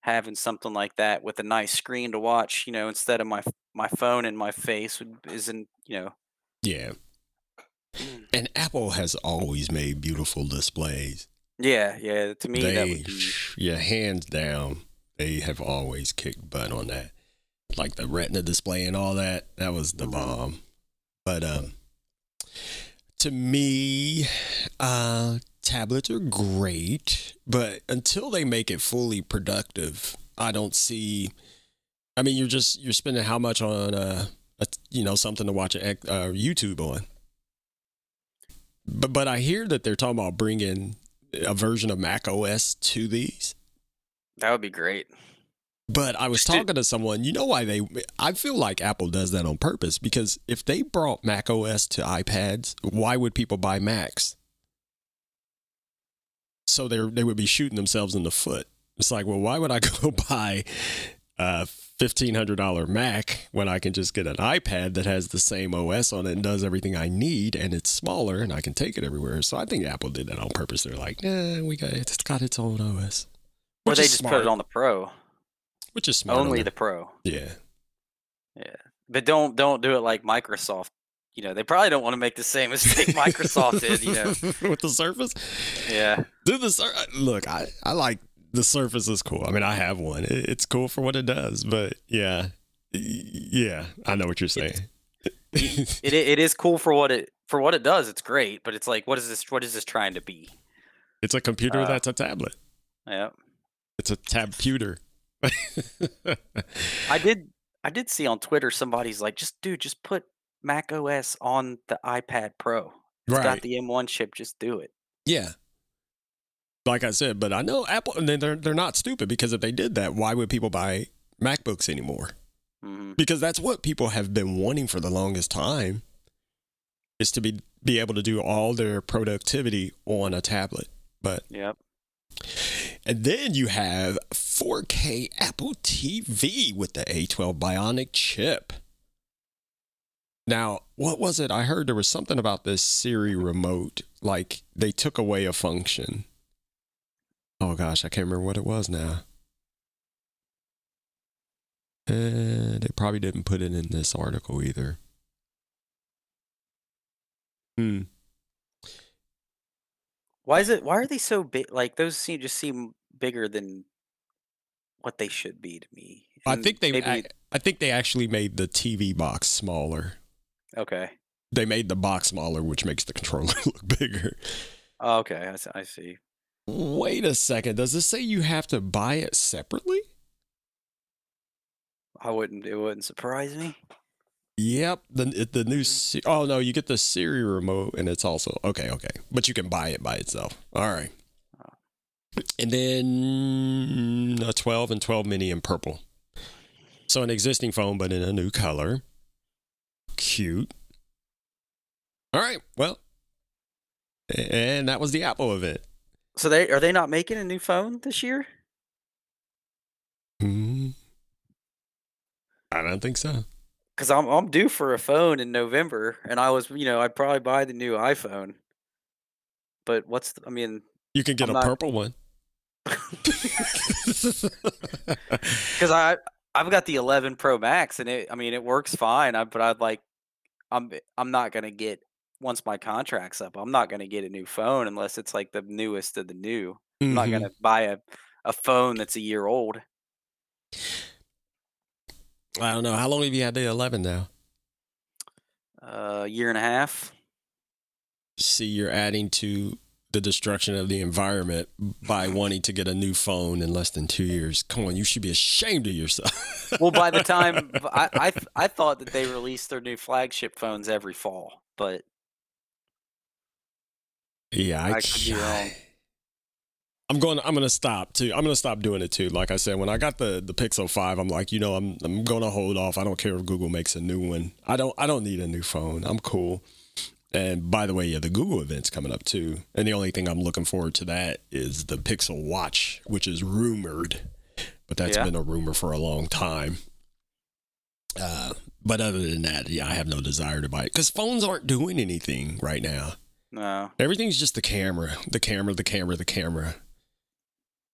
[SPEAKER 3] having something like that with a nice screen to watch, you know, instead of my my phone in my face, would, isn't you know.
[SPEAKER 2] yeah. And Apple has always made beautiful displays.
[SPEAKER 3] Yeah, yeah. To me, that
[SPEAKER 2] they,
[SPEAKER 3] would be
[SPEAKER 2] yeah, hands down, they have always kicked butt on that. Like the Retina display and all that. That was the
[SPEAKER 3] Mhm.
[SPEAKER 2] bomb. But um, to me, uh, tablets are great, but until they make it fully productive, I don't see. I mean, you're just you're spending how much on a, you know, something to watch a, uh, YouTube on. But but I hear that they're talking about bringing a version of Mac OS to these.
[SPEAKER 3] that would be great.
[SPEAKER 2] But I was
[SPEAKER 3] Sti-
[SPEAKER 2] talking to someone, you know why they I feel like Apple does that on purpose because if they brought Mac OS to iPads, why would people buy Macs? So they they would be shooting themselves in the foot. It's like, well, why would I go buy a fifteen hundred dollar Mac when I can just get an iPad that has the same OS on it and does everything I need and it's smaller and I can take it everywhere. So I think Apple did that on purpose. They're like, nah, we got it's got its own OS.
[SPEAKER 3] Or they
[SPEAKER 2] is
[SPEAKER 3] just put it on the Pro,
[SPEAKER 2] which is smart.
[SPEAKER 3] only
[SPEAKER 2] their-
[SPEAKER 3] the Pro.
[SPEAKER 2] yeah.
[SPEAKER 3] Yeah, but don't don't do it like Microsoft. You know, they probably don't want to make the same mistake Microsoft did. You know,
[SPEAKER 2] with the Surface.
[SPEAKER 3] yeah,
[SPEAKER 2] Dude, the Sur- look, I I like the Surface is cool. I mean, I have one. It, it's cool for what it does, but yeah, yeah, I know what you're saying.
[SPEAKER 3] it i- it is cool for what it for what it does. It's great, but it's like, what is this? What is this trying to be?
[SPEAKER 2] it's a computer
[SPEAKER 3] Uh,
[SPEAKER 2] that's a tablet.
[SPEAKER 3] Yeah,
[SPEAKER 2] It's a tabputer.
[SPEAKER 3] I did I did see on Twitter somebody's like, just dude, just put Mac OS on the iPad Pro. It's got the M1 chip. Just do it.
[SPEAKER 2] Yeah. Like I said, but I know Apple, and they're they're not stupid because if they did that, why would people buy MacBooks anymore?
[SPEAKER 3] hmm
[SPEAKER 2] Because that's what people have been wanting for the longest time, is to be be able to do all their productivity on a tablet. But
[SPEAKER 3] Yep.
[SPEAKER 2] And then you have 4K Apple TV with the A12 Bionic chip. Now, what was it? I heard there was something about this Siri remote, like they took away a function. Oh gosh, I can't remember what it was now. Uh, they probably didn't put it in this article either. Hmm.
[SPEAKER 3] Why is it? Why are they so big? Like those seem just seem bigger than what they should be to me.
[SPEAKER 2] I
[SPEAKER 3] And
[SPEAKER 2] think they
[SPEAKER 3] maybe-
[SPEAKER 2] I, I think they actually made the TV box smaller.
[SPEAKER 3] okay.
[SPEAKER 2] They made the box smaller, which makes the controller look bigger.
[SPEAKER 3] Oh, okay, I I see.
[SPEAKER 2] Wait a second. Does this say you have to buy it separately?
[SPEAKER 3] I wouldn't. It wouldn't surprise me.
[SPEAKER 2] Yep. The the new Se- oh no, you get the Siri remote and it's also okay, okay. But you can buy it by itself. All right. And then a 12 and 12 mini in purple. So an existing phone, but in a new color. Cute. All right. Well, and that was the Apple event.
[SPEAKER 3] So they are they not making a new phone this year?
[SPEAKER 2] Hmm. I don't think so.
[SPEAKER 3] Because I'm I'm due for a phone in November, and I was you know I'd probably buy the new iPhone. But what's the, I mean?
[SPEAKER 2] You can get
[SPEAKER 3] I'm
[SPEAKER 2] a
[SPEAKER 3] not-
[SPEAKER 2] purple one.
[SPEAKER 3] Because I I've got the 11 Pro Max, and it I mean it works fine. I but I'd like I'm I'm not gonna get once my contract's up. I'm not gonna get a new phone unless it's like the newest of the new. I'm not gonna mm-hmm. buy a a phone that's a year old.
[SPEAKER 2] I don't know. How long have you had the 11 now?
[SPEAKER 3] A year and a half.
[SPEAKER 2] See, you're adding to the destruction of the environment by wanting to get a new phone in less than two years. Come on, you should be ashamed of yourself.
[SPEAKER 3] Well, by the time I, I I thought that they released their new flagship phones every fall, but
[SPEAKER 2] yeah, I,
[SPEAKER 3] I could be wrong.
[SPEAKER 2] I'm going. I'm going to stop too. I'm going to stop doing it too. Like I said, when I got the the Pixel Five, I'm like, you know, I'm I'm going to hold off. I don't care if Google makes a new one. I don't. I don't need a new phone. I'm cool. And by the way, yeah, the Google event's coming up too. And the only thing I'm looking forward to that is the Pixel Watch, which is rumored, but that's
[SPEAKER 3] Yeah.
[SPEAKER 2] been a rumor for a long time. Uh, but other than that, yeah, I have no desire to buy it because phones aren't doing anything right now.
[SPEAKER 3] no.
[SPEAKER 2] Everything's just the camera, the camera, the camera, the camera.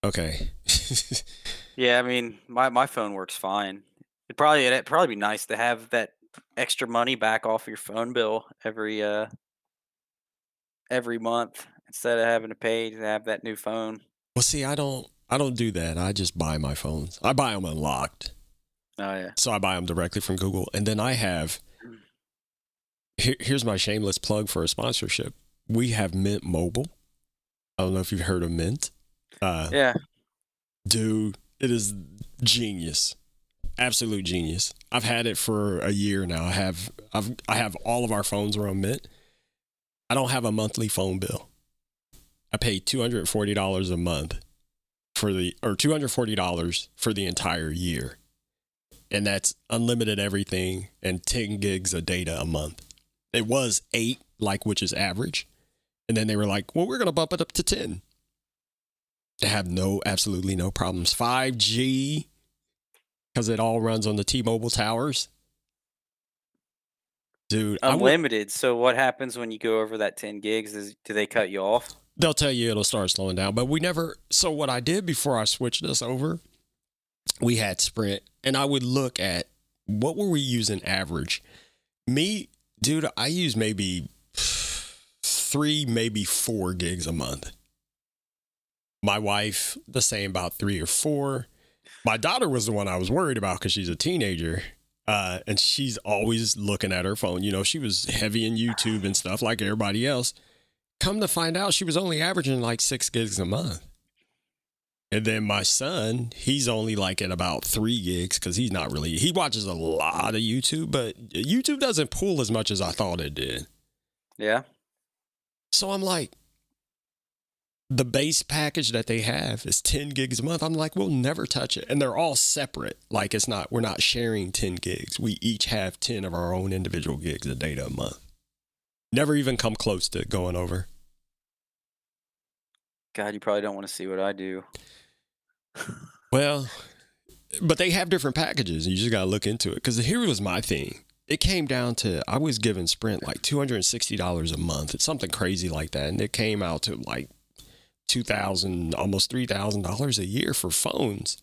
[SPEAKER 2] Okay.
[SPEAKER 3] Yeah, I mean, my, my phone works fine. It probably it'd probably be nice to have that extra money back off your phone bill every uh every month instead of having to pay to have that new phone.
[SPEAKER 2] well, see, I don't, I don't do that. I just buy my phones. I buy them unlocked,
[SPEAKER 3] Oh yeah.
[SPEAKER 2] so I buy them directly from Google, and then I have. Here, here's my shameless plug for a sponsorship. We have Mint Mobile. I don't know if you've heard of Mint. Uh,
[SPEAKER 3] Yeah.
[SPEAKER 2] dude it is genius. Absolute genius. I've had it for a year now. I have i've i have all of our phones are on mint. I don't have a monthly phone bill. I pay $240 a month for the or $240 for the entire year. And that's unlimited everything and 10 gigs of data a month. It was 8 like which is average. And then they were like well we're going to bump it up to 10 they have no, absolutely no problems. 5G, because it all runs on the T Mobile towers. Dude,
[SPEAKER 3] Unlimited. So what happens when you go over that 10 gigs? Is do they cut you off?
[SPEAKER 2] they'll tell you it'll start slowing down. But we never, so what I did before I switched this over, we had Sprint, and I would look at what were we using average. Me, dude, I use maybe three, maybe four gigs a month. My wife, the same, about three or four. My daughter was the one I was worried about because she's a teenager. Uh, and she's always looking at her phone. You know, she was heavy in YouTube and stuff like everybody else. Come to find out, she was only averaging like six gigs a month. And then my son, he's only like at about three gigs because he's not really, he watches a lot of YouTube, but YouTube doesn't pull as much as I thought it did.
[SPEAKER 3] Yeah.
[SPEAKER 2] So I'm like, the base package that they have is 10 gigs a month. I'm like, we'll never touch it. And they're all separate. Like it's not, we're not sharing 10 gigs. We each have 10 of our own individual gigs of data a month. Never even come close to going over.
[SPEAKER 3] God, you probably don't want to see what I do.
[SPEAKER 2] Well, but they have different packages. You just got to look into it. Because here was my thing. It came down to I was giving Sprint like two hundred and sixty dollars a month. It's something crazy like that, and it came out to like two thousand, almost three thousand dollars a year for phones.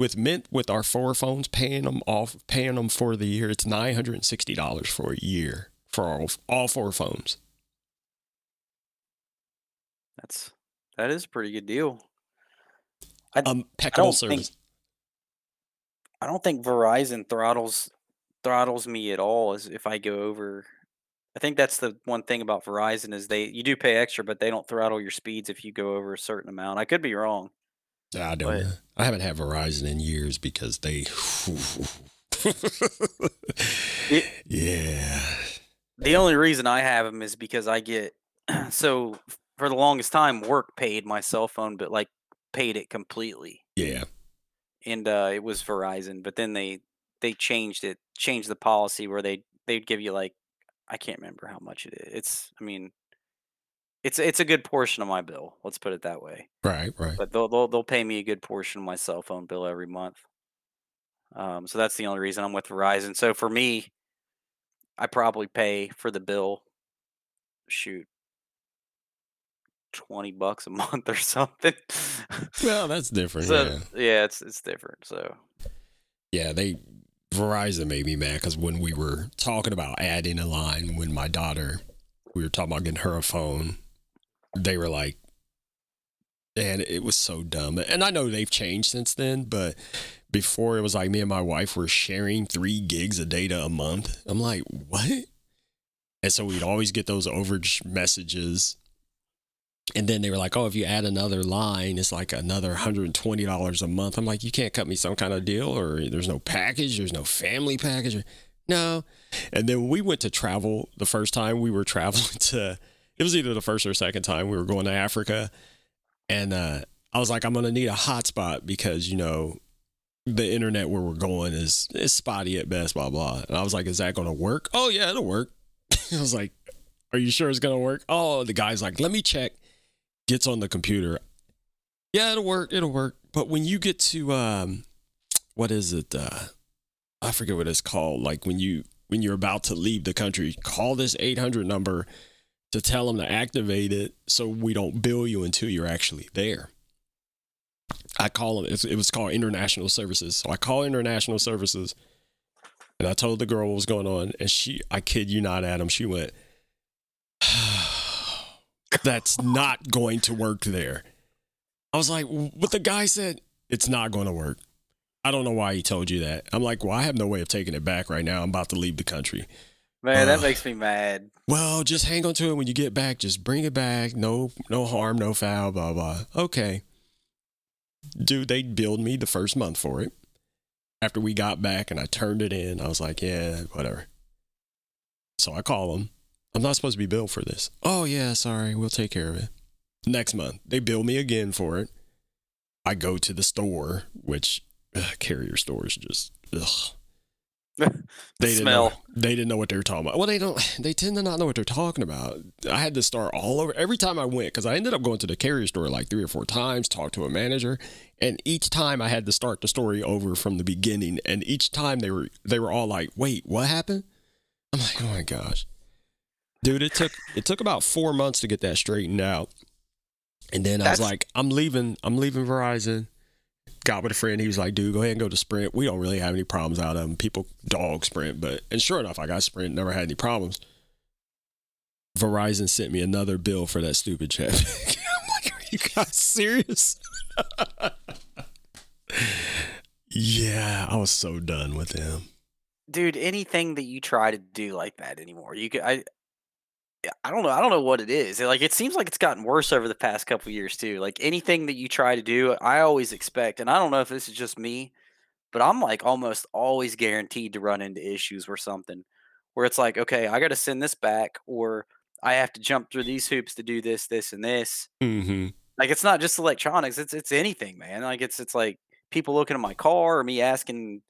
[SPEAKER 2] With Mint, with our four phones, paying them off, paying them for the year, it's nine hundred and sixty dollars for a year for all, all four phones.
[SPEAKER 3] That's that is a pretty good deal. I,
[SPEAKER 2] Um,
[SPEAKER 3] I don't think. I don't think Verizon throttles throttles me at all as if I go over. I think that's the one thing about Verizon is they you do pay extra, but they don't throttle your speeds if you go over a certain amount. I could be wrong.
[SPEAKER 2] I don't.
[SPEAKER 3] but-
[SPEAKER 2] I haven't had Verizon in years because they.
[SPEAKER 3] It-
[SPEAKER 2] yeah.
[SPEAKER 3] The only reason I have them is because I get so for the longest time work paid my cell phone, but like paid it completely.
[SPEAKER 2] Yeah.
[SPEAKER 3] and uh, it was Verizon. But then they they changed it, changed the policy where they they'd give you like I can't remember how much it is. It's I mean, it's it's a good portion of my bill. Let's put it that way.
[SPEAKER 2] Right. Right.
[SPEAKER 3] But they'll they'll, they'll pay me a good portion of my cell phone bill every month. Um, so that's the only reason I'm with Verizon. So for me, I probably pay for the bill. Shoot. 20 bucks a month or something.
[SPEAKER 2] Well, that's different.
[SPEAKER 3] so
[SPEAKER 2] yeah.
[SPEAKER 3] yeah, it's it's different. So
[SPEAKER 2] Yeah, they Verizon made me mad because when we were talking about adding a line, when my daughter, we were talking about getting her a phone, they were like, and it was so dumb. And I know they've changed since then, but before it was like me and my wife were sharing three gigs of data a month. I'm like, what? And so we'd always get those overage messages. And then they were like, oh, if you add another line, it's like another $120 a month. I'm like, you can't cut me some kind of deal, or there's no package, there's no family package. No. And then we went to travel the first time we were traveling to, it was either the first or second time we were going to Africa. And uh, I was like, I'm to need a hotspot because, you know, the internet where we're going is, is spotty at best, blah, blah. And I was like, is that to work? Oh, yeah, it'll work. I was like, are you sure it's to work? Oh, the guy's like, let me check gets on the computer. Yeah, it'll work. It'll work. But when you get to um, what is it? Uh, I forget what it's called. Like when you when you're about to leave the country, call this 800 number to tell them to activate it so we don't bill you until you're actually there. I call them. It was called international services. So I call international services, and I told the girl what was going on, and she, I kid you not, Adam, she went that's not going to work there. I was like, what the guy said, it's not going to work. I don't know why he told you that. I'm like, well, I have no way of taking it back right now. I'm about to leave the country.
[SPEAKER 3] man, that
[SPEAKER 2] Uh,
[SPEAKER 3] makes me mad.
[SPEAKER 2] Well, just hang on to it when you get back. Just bring it back. No, no harm, no foul, blah, blah. Okay. Dude, they billed me the first month for it. After we got back and I turned it in, I was like, yeah, whatever. So I call them. I'm not supposed to be billed for this. Oh, yeah, sorry. We'll take care of it. Next month, they bill me again for it. I go to the store, which ugh, carrier stores just, ugh. They didn't
[SPEAKER 3] Smell.
[SPEAKER 2] know. They didn't know what they were talking about. Well, they don't. They tend to not know what they're talking about. I had to start all over every time I went because I ended up going to the carrier store like three or four times, talk to a manager, and each time I had to start the story over from the beginning. And each time they were they were all like, "Wait, what happened?" I'm like, "Oh my gosh, dude!" It took it took about four months to get that straightened out. And then I was like, "I'm leaving. I'm leaving Verizon." got with a friend. He was like, dude, go ahead and go to Sprint. We don't really have any problems out of them. People dog Sprint, but and sure enough, I got Sprint, never had any problems. Verizon sent me another bill for that stupid chat. I'm like, are you guys serious? yeah, I was so done with them.
[SPEAKER 3] dude anything that you try to do like that anymore you could i i don't know i don't know what it is like it seems like it's gotten worse over the past couple of years too like anything that you try to do i always expect and i don't know if this is just me but i'm like almost always guaranteed to run into issues or something where it's like okay i got to send this back or i have to jump through these hoops to do this this and this
[SPEAKER 2] Mm-hmm.
[SPEAKER 3] like it's not just electronics it's it's anything man like it's it's like people looking at my car or me asking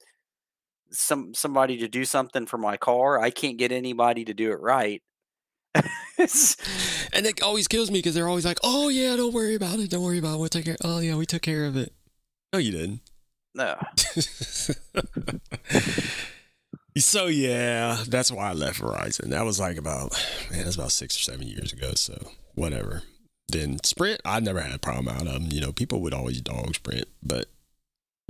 [SPEAKER 3] some somebody to do something for my car i can't get anybody to do it right
[SPEAKER 2] And it always kills me because they're always like, "Oh yeah, don't worry about it. Don't worry about it. We'll take care." Oh yeah, we took care of it. No, you didn't.
[SPEAKER 3] no
[SPEAKER 2] so yeah, that's why I left Verizon. That was like about man, that's about six or seven years ago. So whatever. Then Sprint, I never had a problem out of them. You know, people would always dog Sprint, but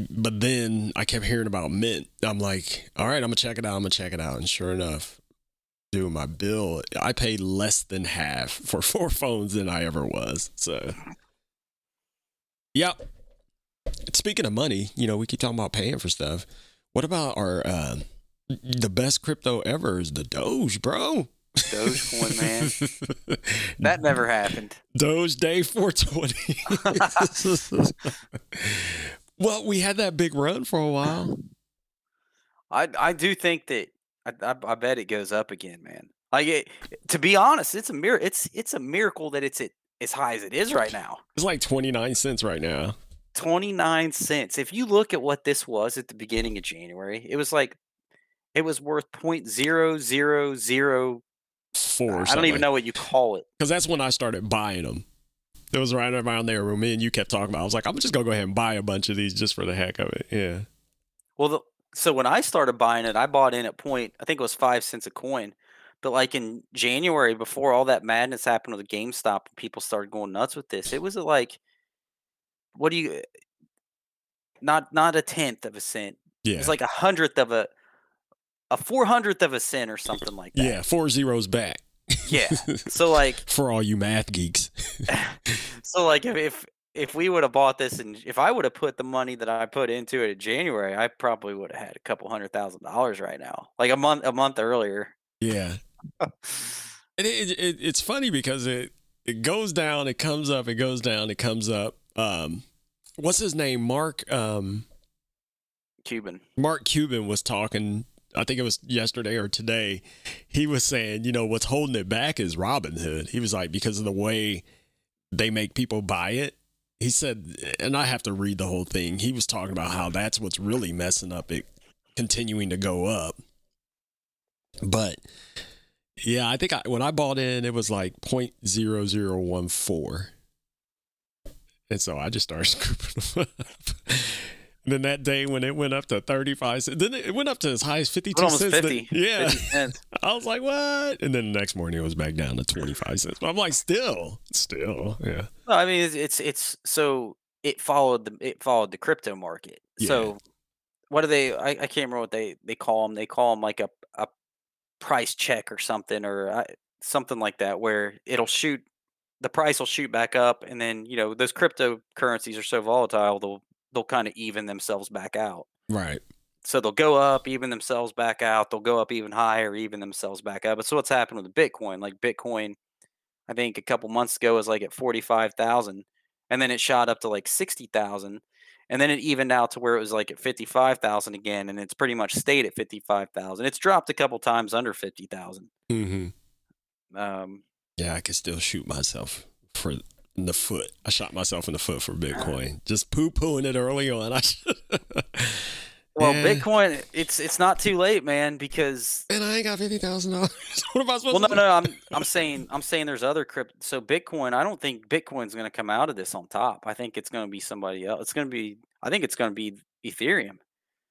[SPEAKER 2] but then I kept hearing about Mint. I'm like, all right, I'm gonna check it out. I'm gonna check it out, and sure enough, doing my bill, I paid less than half for four phones than I ever was. So, yep. Speaking of money, you know, we keep talking about paying for stuff. What about our uh, the best crypto ever is the Doge, bro.
[SPEAKER 3] Dogecoin, man. that never happened.
[SPEAKER 2] Doge Day 420. well, we had that big run for a while.
[SPEAKER 3] I I do think that I, I, I bet it goes up again, man. Like it, to be honest, it's a mir- it's it's a miracle that it's at as high as it is right now.
[SPEAKER 2] It's like 29 cents right now.
[SPEAKER 3] 29 cents. If you look at what this was at the beginning of January, it was like it was worth point zero zero zero
[SPEAKER 2] Four.
[SPEAKER 3] I don't even know what you call it.
[SPEAKER 2] Because that's when I started buying them. It was right around there where me and you kept talking about. I was like, I'm just gonna go ahead and buy a bunch of these just for the heck of it. Yeah.
[SPEAKER 3] Well, the, so when I started buying it, I bought in at point. I think it was five cents a coin. But like in January, before all that madness happened with the GameStop, people started going nuts with this. It was like, what do you? Not not a tenth of a cent.
[SPEAKER 2] Yeah.
[SPEAKER 3] It's like a hundredth of a, a four hundredth of a cent or something like that.
[SPEAKER 2] Yeah. Four zeros back.
[SPEAKER 3] Yeah. So like,
[SPEAKER 2] for all you math geeks.
[SPEAKER 3] so like if if, if we would have bought this and if I would have put the money that I put into it in January, I probably would have had a couple hundred thousand dollars right now. Like a month a month earlier.
[SPEAKER 2] Yeah. and it, it, it's funny because it it goes down, it comes up, it goes down, it comes up. Um, what's his name? Mark um,
[SPEAKER 3] Cuban.
[SPEAKER 2] Mark Cuban was talking. I think it was yesterday or today. He was saying, you know, what's holding it back is Robinhood. He was like, because of the way they make people buy it. He said, and I have to read the whole thing. He was talking about how that's what's really messing up it continuing to go up. But yeah, I think I, when I bought in, it was like 0.0014. And so I just started scooping them up. And then that day when it went up to 35 cents, then it went up to as high as 52
[SPEAKER 3] Almost
[SPEAKER 2] cents.
[SPEAKER 3] fifty.
[SPEAKER 2] yeah.
[SPEAKER 3] 50 cents.
[SPEAKER 2] I was like, what? And then the next morning it was back down to 25 cents. But I'm like, still, still, yeah.
[SPEAKER 3] No, I mean it's, it's it's so it followed the it followed the crypto market.
[SPEAKER 2] Yeah.
[SPEAKER 3] So what do they? I, I can't remember what they they call them. They call them like a a price check or something or uh, something like that, where it'll shoot the price will shoot back up, and then you know those cryptocurrencies are so volatile they'll they'll kind of even themselves back out.
[SPEAKER 2] Right.
[SPEAKER 3] So they'll go up, even themselves back out. They'll go up even higher, even themselves back out. But so what's happened with Bitcoin? Like Bitcoin, I think a couple months ago was like at forty five thousand, and then it shot up to like sixty thousand, and then it evened out to where it was like at fifty five thousand again, and it's pretty much stayed at fifty five thousand. It's dropped a couple times under fifty thousand.
[SPEAKER 2] Mm-hmm.
[SPEAKER 3] Um,
[SPEAKER 2] Yeah, I could still shoot myself for in the foot. I shot myself in the foot for Bitcoin. Just poo pooing it early on. I should.
[SPEAKER 3] well,
[SPEAKER 2] Yeah.
[SPEAKER 3] Bitcoin, it's it's not too late, man, because
[SPEAKER 2] And I ain't got fifty thousand dollars. What am I supposed
[SPEAKER 3] well, no,
[SPEAKER 2] to
[SPEAKER 3] no, I'm I'm saying I'm saying there's other crypto. So Bitcoin, I don't think Bitcoin's going to come out of this on top. I think it's going to be somebody else. It's going to be. I think it's going to be Ethereum.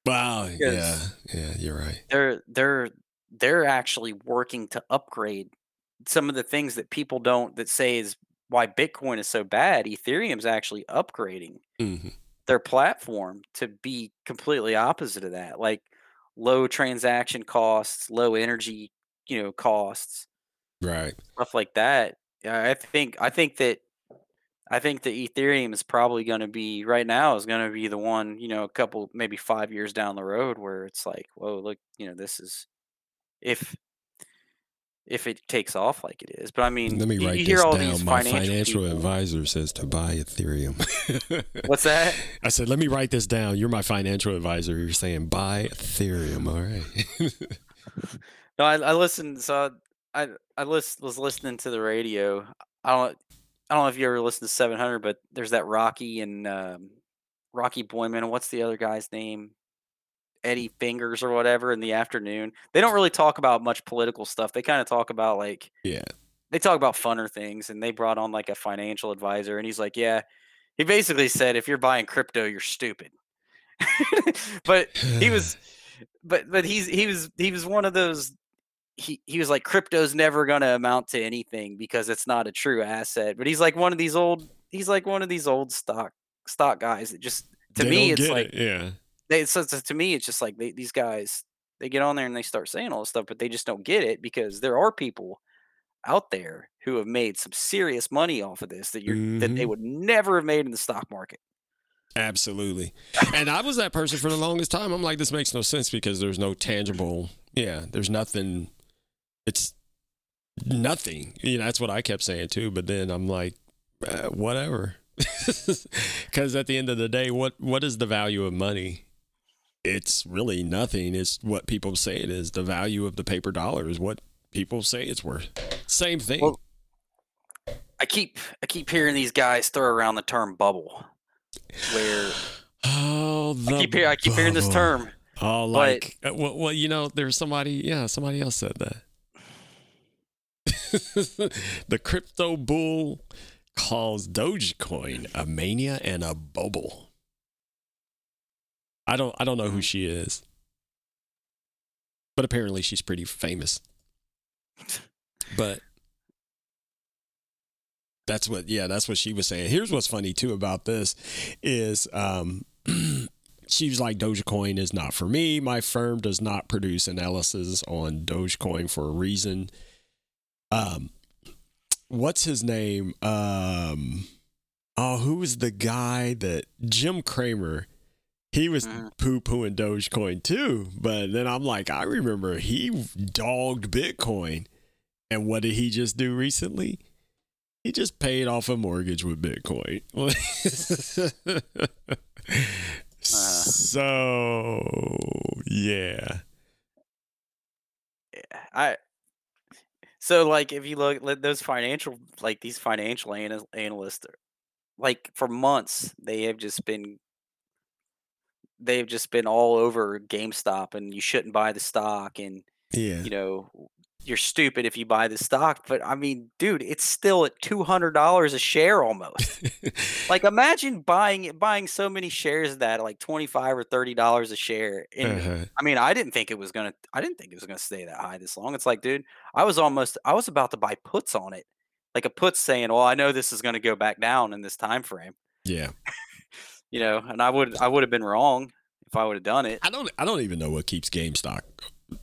[SPEAKER 2] Wow. Yeah. Yeah. You're right.
[SPEAKER 3] They're they're they're actually working to upgrade some of the things that people don't that say is why Bitcoin is so bad. Ethereum's actually upgrading
[SPEAKER 2] hmm
[SPEAKER 3] their platform to be completely opposite of that, like low transaction costs, low energy, you know, costs.
[SPEAKER 2] Right.
[SPEAKER 3] stuff like that. I think I think that I think that Ethereum is probably going to be right now is going to be the one you know a couple maybe five years down the road where it's like whoa look you know this is if if it takes off like it is. But I mean,
[SPEAKER 2] Let me write
[SPEAKER 3] you
[SPEAKER 2] this
[SPEAKER 3] all
[SPEAKER 2] down.
[SPEAKER 3] these
[SPEAKER 2] My
[SPEAKER 3] financial,
[SPEAKER 2] financial advisor says to buy Ethereum.
[SPEAKER 3] What's that?
[SPEAKER 2] I said, let me write this down. You're my financial advisor. You're saying buy Ethereum. All right.
[SPEAKER 3] No, I, I listened. So I I list, was listening to the radio. I don't I don't know if you ever listened to 700, but there's that Rocky and um, Rocky Boiman. What's the other guy's name? Eddie Fingers or whatever in the afternoon. They don't really talk about much political stuff. They kind of talk about like
[SPEAKER 2] yeah.
[SPEAKER 3] they talk about funner things. And they brought on like a financial advisor, and he's like, yeah. He basically said, if you're buying crypto, you're stupid. but he was but but he's he was he was one of those he, he was like crypto's never going to amount to anything because it's not a true asset but he's like one of these old he's like one of these old stock stock guys that just to
[SPEAKER 2] They
[SPEAKER 3] me it's like
[SPEAKER 2] it. yeah.
[SPEAKER 3] They so, so to me it's just like they, these guys they get on there and they start saying all this stuff but they just don't get it because there are people out there who have made some serious money off of this that you're that they
[SPEAKER 2] Mhm.
[SPEAKER 3] would never have made in the stock market
[SPEAKER 2] Absolutely. And I was that person for the longest time. I'm like, this makes no sense because there's no tangible, yeah, there's nothing. It's nothing. You know, that's what I kept saying too. But then I'm like, uh, whatever. Because at the end of the day, what what is the value of money? It's really nothing. It's what people say it is. The value of the paper dollar is what people say it's worth. Same thing.
[SPEAKER 3] Well, I keep I keep hearing these guys throw around the term bubble, where
[SPEAKER 2] oh,
[SPEAKER 3] I keep hear, I keep hearing this term.
[SPEAKER 2] Oh, like but, uh, well, well, you know, there's somebody. Yeah, somebody else said that. the crypto bull calls Dogecoin a mania and a bubble. I don't I don't know who she is. But apparently she's pretty famous. But that's what yeah, that's what she was saying. Here's what's funny too about this is um she was like Dogecoin is not for me. My firm does not produce analysis on Dogecoin for a reason. Um what's his name? Um, oh, who was the guy that Jim Cramer? He was mm. poo pooing Dogecoin too, but then I'm like, I remember he dogged Bitcoin, and what did he just do recently? He just paid off a mortgage with Bitcoin. uh. So yeah.
[SPEAKER 3] Yeah, I so like if you look at those financial like these financial analysts like for months they have just been they've just been all over GameStop and you shouldn't buy the stock and
[SPEAKER 2] yeah.
[SPEAKER 3] you know you're stupid if you buy the stock. But I mean, dude, it's still at two hundred dollars a share almost. like imagine buying it, buying so many shares of that at like twenty five or thirty dollars a share. And uh-huh. I mean, I didn't think it was gonna. I didn't think it was gonna stay that high this long. It's like, dude, I was almost. I was about to buy puts on it, like a put saying, "Well, I know this is gonna go back down in this time frame."
[SPEAKER 2] Yeah.
[SPEAKER 3] You know, and I would. I would have been wrong if I would have done it.
[SPEAKER 2] I don't. I don't even know what keeps GameStop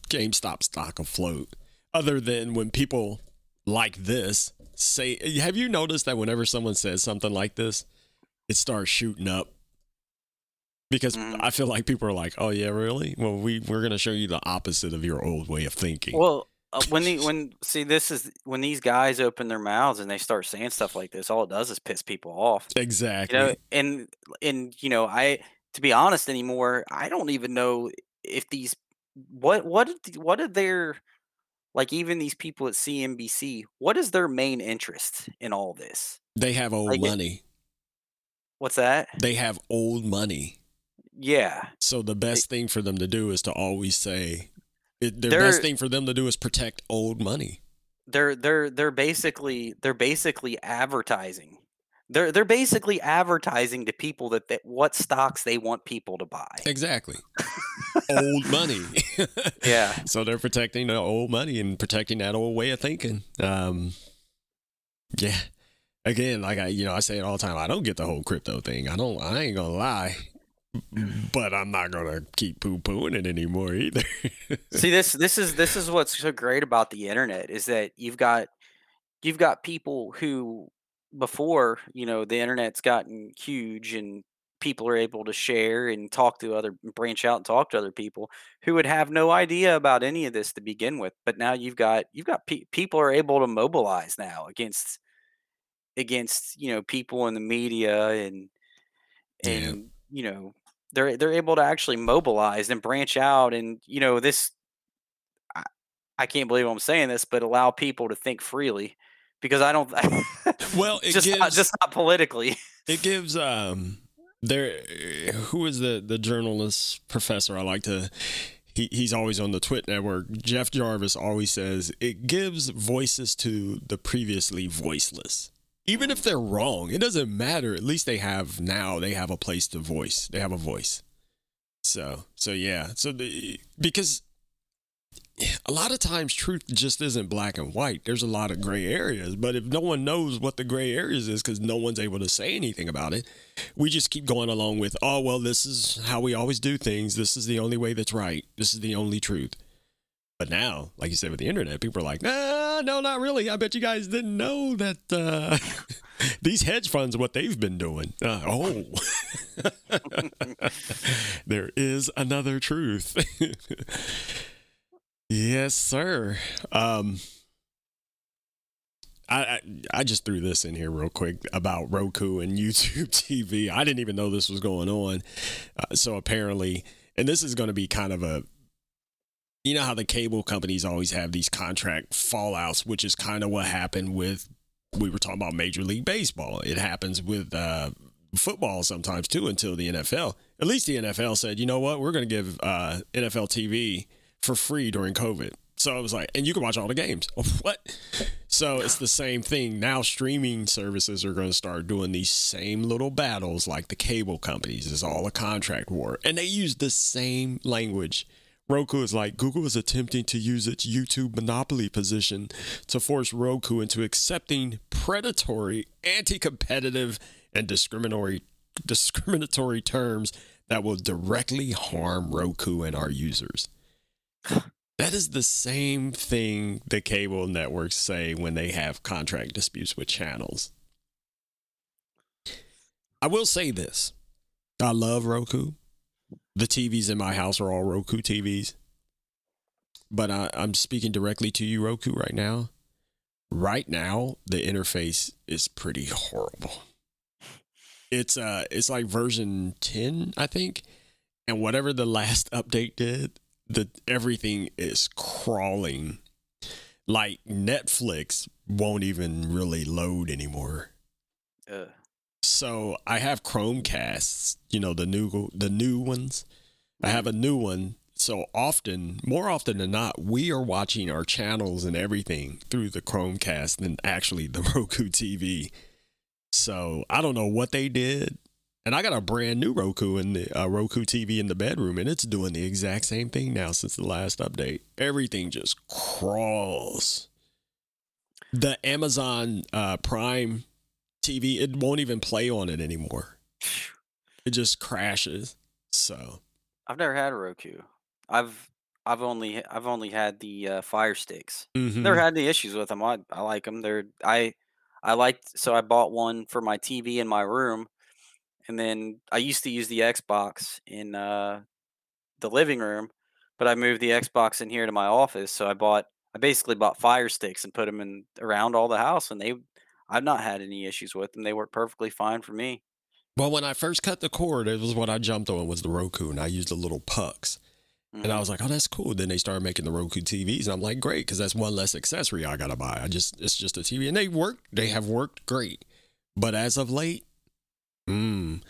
[SPEAKER 2] GameStop stock afloat other than when people like this say have you noticed that whenever someone says something like this it starts shooting up because mm. i feel like people are like oh yeah really well we we're going to show you the opposite of your old way of thinking
[SPEAKER 3] well uh, when the when see this is when these guys open their mouths and they start saying stuff like this all it does is piss people off
[SPEAKER 2] exactly
[SPEAKER 3] you know and and you know i to be honest anymore i don't even know if these what what what are their like even these people at CNBC, what is their main interest in all this?
[SPEAKER 2] They have old like, money.
[SPEAKER 3] What's that?
[SPEAKER 2] They have old money.
[SPEAKER 3] Yeah.
[SPEAKER 2] So the best thing for them to do is to always say it, their best thing for them to do is protect old money.
[SPEAKER 3] They're they're they're basically they're basically advertising they're they're basically advertising to people that, that what stocks they want people to buy.
[SPEAKER 2] Exactly. old money.
[SPEAKER 3] yeah.
[SPEAKER 2] So they're protecting the old money and protecting that old way of thinking. Um, yeah. Again, like I, you know, I say it all the time. I don't get the whole crypto thing. I don't. I ain't gonna lie, but I'm not gonna keep poo pooing it anymore either.
[SPEAKER 3] See, this this is this is what's so great about the internet is that you've got you've got people who before you know the internet's gotten huge and people are able to share and talk to other branch out and talk to other people who would have no idea about any of this to begin with but now you've got you've got pe- people are able to mobilize now against against you know people in the media and and yeah. you know they're they're able to actually mobilize and branch out and you know this I, I can't believe I'm saying this but allow people to think freely because I don't.
[SPEAKER 2] well,
[SPEAKER 3] just gives, not, just not politically.
[SPEAKER 2] It gives um there who is the the journalist professor I like to. He, he's always on the TWiT network. Jeff Jarvis always says it gives voices to the previously voiceless. Even if they're wrong, it doesn't matter. At least they have now. They have a place to voice. They have a voice. So so yeah. So the because a lot of times truth just isn't black and white. There's a lot of gray areas. But if no one knows what the gray areas is because no one's able to say anything about it, we just keep going along with, oh, well, this is how we always do things. This is the only way that's right. This is the only truth. But now, like you said with the internet, people are like, no, not really. I bet you guys didn't know that uh, these hedge funds, what they've been doing. Uh, oh, there is another truth. yes, sir. Um, I, I, I just threw this in here real quick about Roku and YouTube TV. I didn't even know this was going on. Uh, so apparently, and this is going to be kind of a you know how the cable companies always have these contract fallouts, which is kind of what happened with we were talking about Major League Baseball. It happens with uh, football sometimes too until the NFL. At least the NFL said, you know what, we're going to give uh, NFL TV for free during COVID. So I was like, and you can watch all the games. what? So it's the same thing. Now streaming services are going to start doing these same little battles like the cable companies. It's all a contract war. And they use the same language. Roku is like Google is attempting to use its YouTube monopoly position to force Roku into accepting predatory, anti-competitive, and discriminatory discriminatory terms that will directly harm Roku and our users. That is the same thing the cable networks say when they have contract disputes with channels. I will say this I love Roku. The TVs in my house are all Roku TVs. But I, I'm speaking directly to you, Roku, right now. Right now, the interface is pretty horrible. It's uh it's like version 10, I think. And whatever the last update did, the everything is crawling. Like Netflix won't even really load anymore.
[SPEAKER 3] Uh,
[SPEAKER 2] So I have Chromecasts, you know, the new the new ones. I have a new one. So often, more often than not, we are watching our channels and everything through the Chromecast than actually the Roku TV. So I don't know what they did. And I got a brand new Roku and the uh, Roku TV in the bedroom, and it's doing the exact same thing now since the last update. Everything just crawls. The Amazon uh, Prime TV, it won't even play on it anymore. It just crashes. So
[SPEAKER 3] I've never had a Roku. I've I've only I've only had the uh, Fire Sticks.
[SPEAKER 2] mhm.
[SPEAKER 3] Never had any issues with them. I I like them. They're I I liked so I bought one for my TV in my room, and then I used to use the Xbox in uh, the living room, but I moved the Xbox in here to my office. So I bought I basically bought Fire Sticks and put them in around all the house, and they I've not had any issues with them. They work perfectly fine for me.
[SPEAKER 2] well, when I first cut the cord, it was what I jumped on was the Roku, and I used the little pucks. And I
[SPEAKER 3] Mhm.
[SPEAKER 2] was like, oh, that's cool. Then they started making the Roku TVs, and I'm like, great, because that's one less accessory I gotta buy. I just it's just a TV, and they work. They have worked great, but as of late, mm.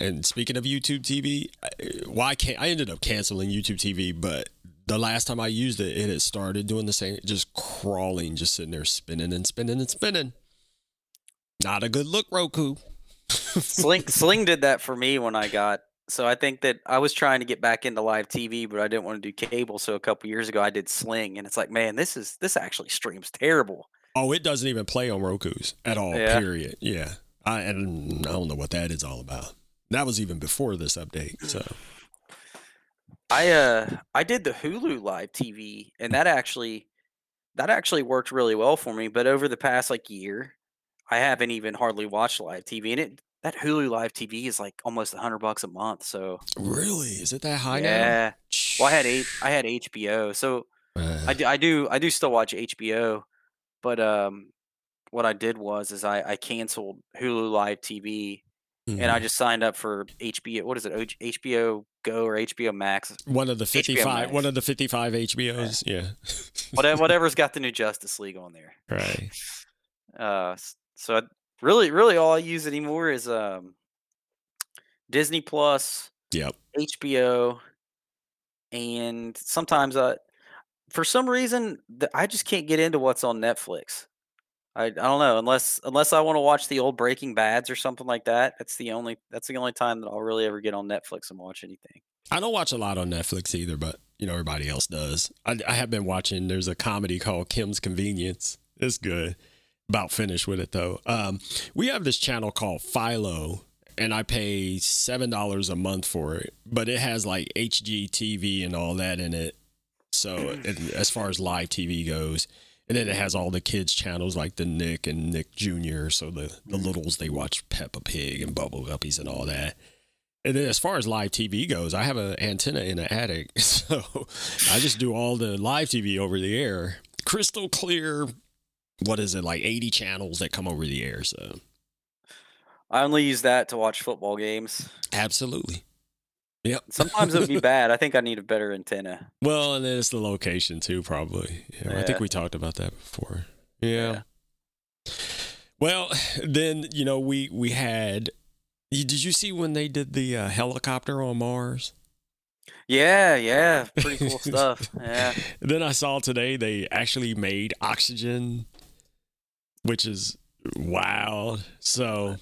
[SPEAKER 2] And speaking of YouTube TV, why can't I ended up canceling YouTube TV? But the last time I used it, it had started doing the same, just crawling, just sitting there spinning and spinning and spinning. Not a good look, Roku.
[SPEAKER 3] Sling Sling did that for me when I got. So I think that I was trying to get back into live TV, but I didn't want to do cable. So a couple years ago, I did Sling, and it's like, man, this is this actually streams terrible.
[SPEAKER 2] Oh, it doesn't even play on Roku's at all.
[SPEAKER 3] Yeah.
[SPEAKER 2] Period. Yeah. I and I don't know what that is all about. That was even before this update. So
[SPEAKER 3] I uh I did the Hulu live TV, and that actually that actually worked really well for me. But over the past like year, I haven't even hardly watched live TV, and it that Hulu live TV is like almost a hundred bucks a month. So
[SPEAKER 2] really, is it that high
[SPEAKER 3] yeah.
[SPEAKER 2] now?
[SPEAKER 3] Well, I had eight. I had HBO, so
[SPEAKER 2] Uh,
[SPEAKER 3] I do, I do I do still watch HBO, but um, what I did was is I I canceled Hulu Live TV and I
[SPEAKER 2] mhm.
[SPEAKER 3] just signed up for HBO. What is it? HBO Go or HBO Max?
[SPEAKER 2] one of the fifty-five, one of the fifty-five HBOs. Yeah.
[SPEAKER 3] Whatever, whatever's got the new Justice League on there.
[SPEAKER 2] right.
[SPEAKER 3] Uh, so I, really, really, all I use anymore is um, Disney Plus,
[SPEAKER 2] Yep.
[SPEAKER 3] HBO, and sometimes I, for some reason, th- I just can't get into what's on Netflix. I, I don't know unless unless I want to watch the old Breaking Bad's or something like that. That's the only that's the only time that I'll really ever get on Netflix and watch anything.
[SPEAKER 2] I don't watch a lot on Netflix either, but you know everybody else does. I, I have been watching. There's a comedy called Kim's Convenience. It's good. About finished with it though. Um, we have this channel called Philo, and I pay seven dollars a month for it, but it has like HGTV and all that in it. So as far as live TV goes, And then it has all the kids channels like the Nick and Nick Jr. So the the littles they watch Peppa Pig and Bubble Guppies and all that. And then as far as live TV goes, I have an antenna in the attic, so I just do all the live TV over the air, crystal clear. What is it like? Eighty channels that come over the air. So
[SPEAKER 3] I only use that to watch football games.
[SPEAKER 2] absolutely, yep.
[SPEAKER 3] Sometimes it would be bad. I think I need a better antenna.
[SPEAKER 2] Well, and then it's the location too, probably. Yeah, I think we talked about that before. Yeah. Well, then you know we we had. Did you see when they did the uh, helicopter on Mars?
[SPEAKER 3] Yeah, yeah, pretty cool stuff. Yeah,
[SPEAKER 2] Then I saw today they actually made oxygen, which is wild. So,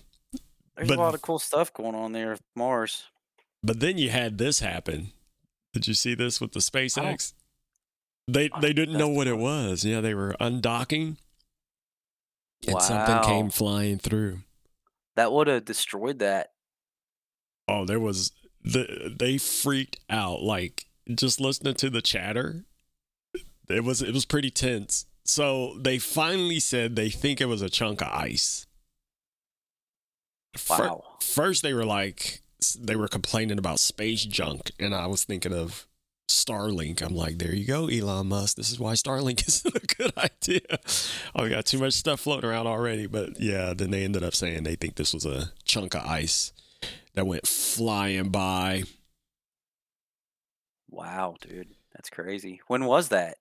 [SPEAKER 3] there's
[SPEAKER 2] But-
[SPEAKER 3] a lot of cool stuff going on there Mars.
[SPEAKER 2] but then you had this happen. Did you see this with the SpaceX? They they didn't know what it was. Yeah, they were undocking, and something came flying through.
[SPEAKER 3] That would have destroyed that.
[SPEAKER 2] Oh, there was the they freaked out like just listening to the chatter. It was it was pretty tense. So they finally said they think it was a chunk of ice.
[SPEAKER 3] Wow.
[SPEAKER 2] First they were like they were complaining about space junk and I was thinking of Starlink. I'm like, there you go, Elon Musk. This is why Starlink isn't a good idea. Oh, we got too much stuff floating around already. But yeah, then they ended up saying they think this was a chunk of ice that went flying by.
[SPEAKER 3] Wow, dude, that's crazy. When was that?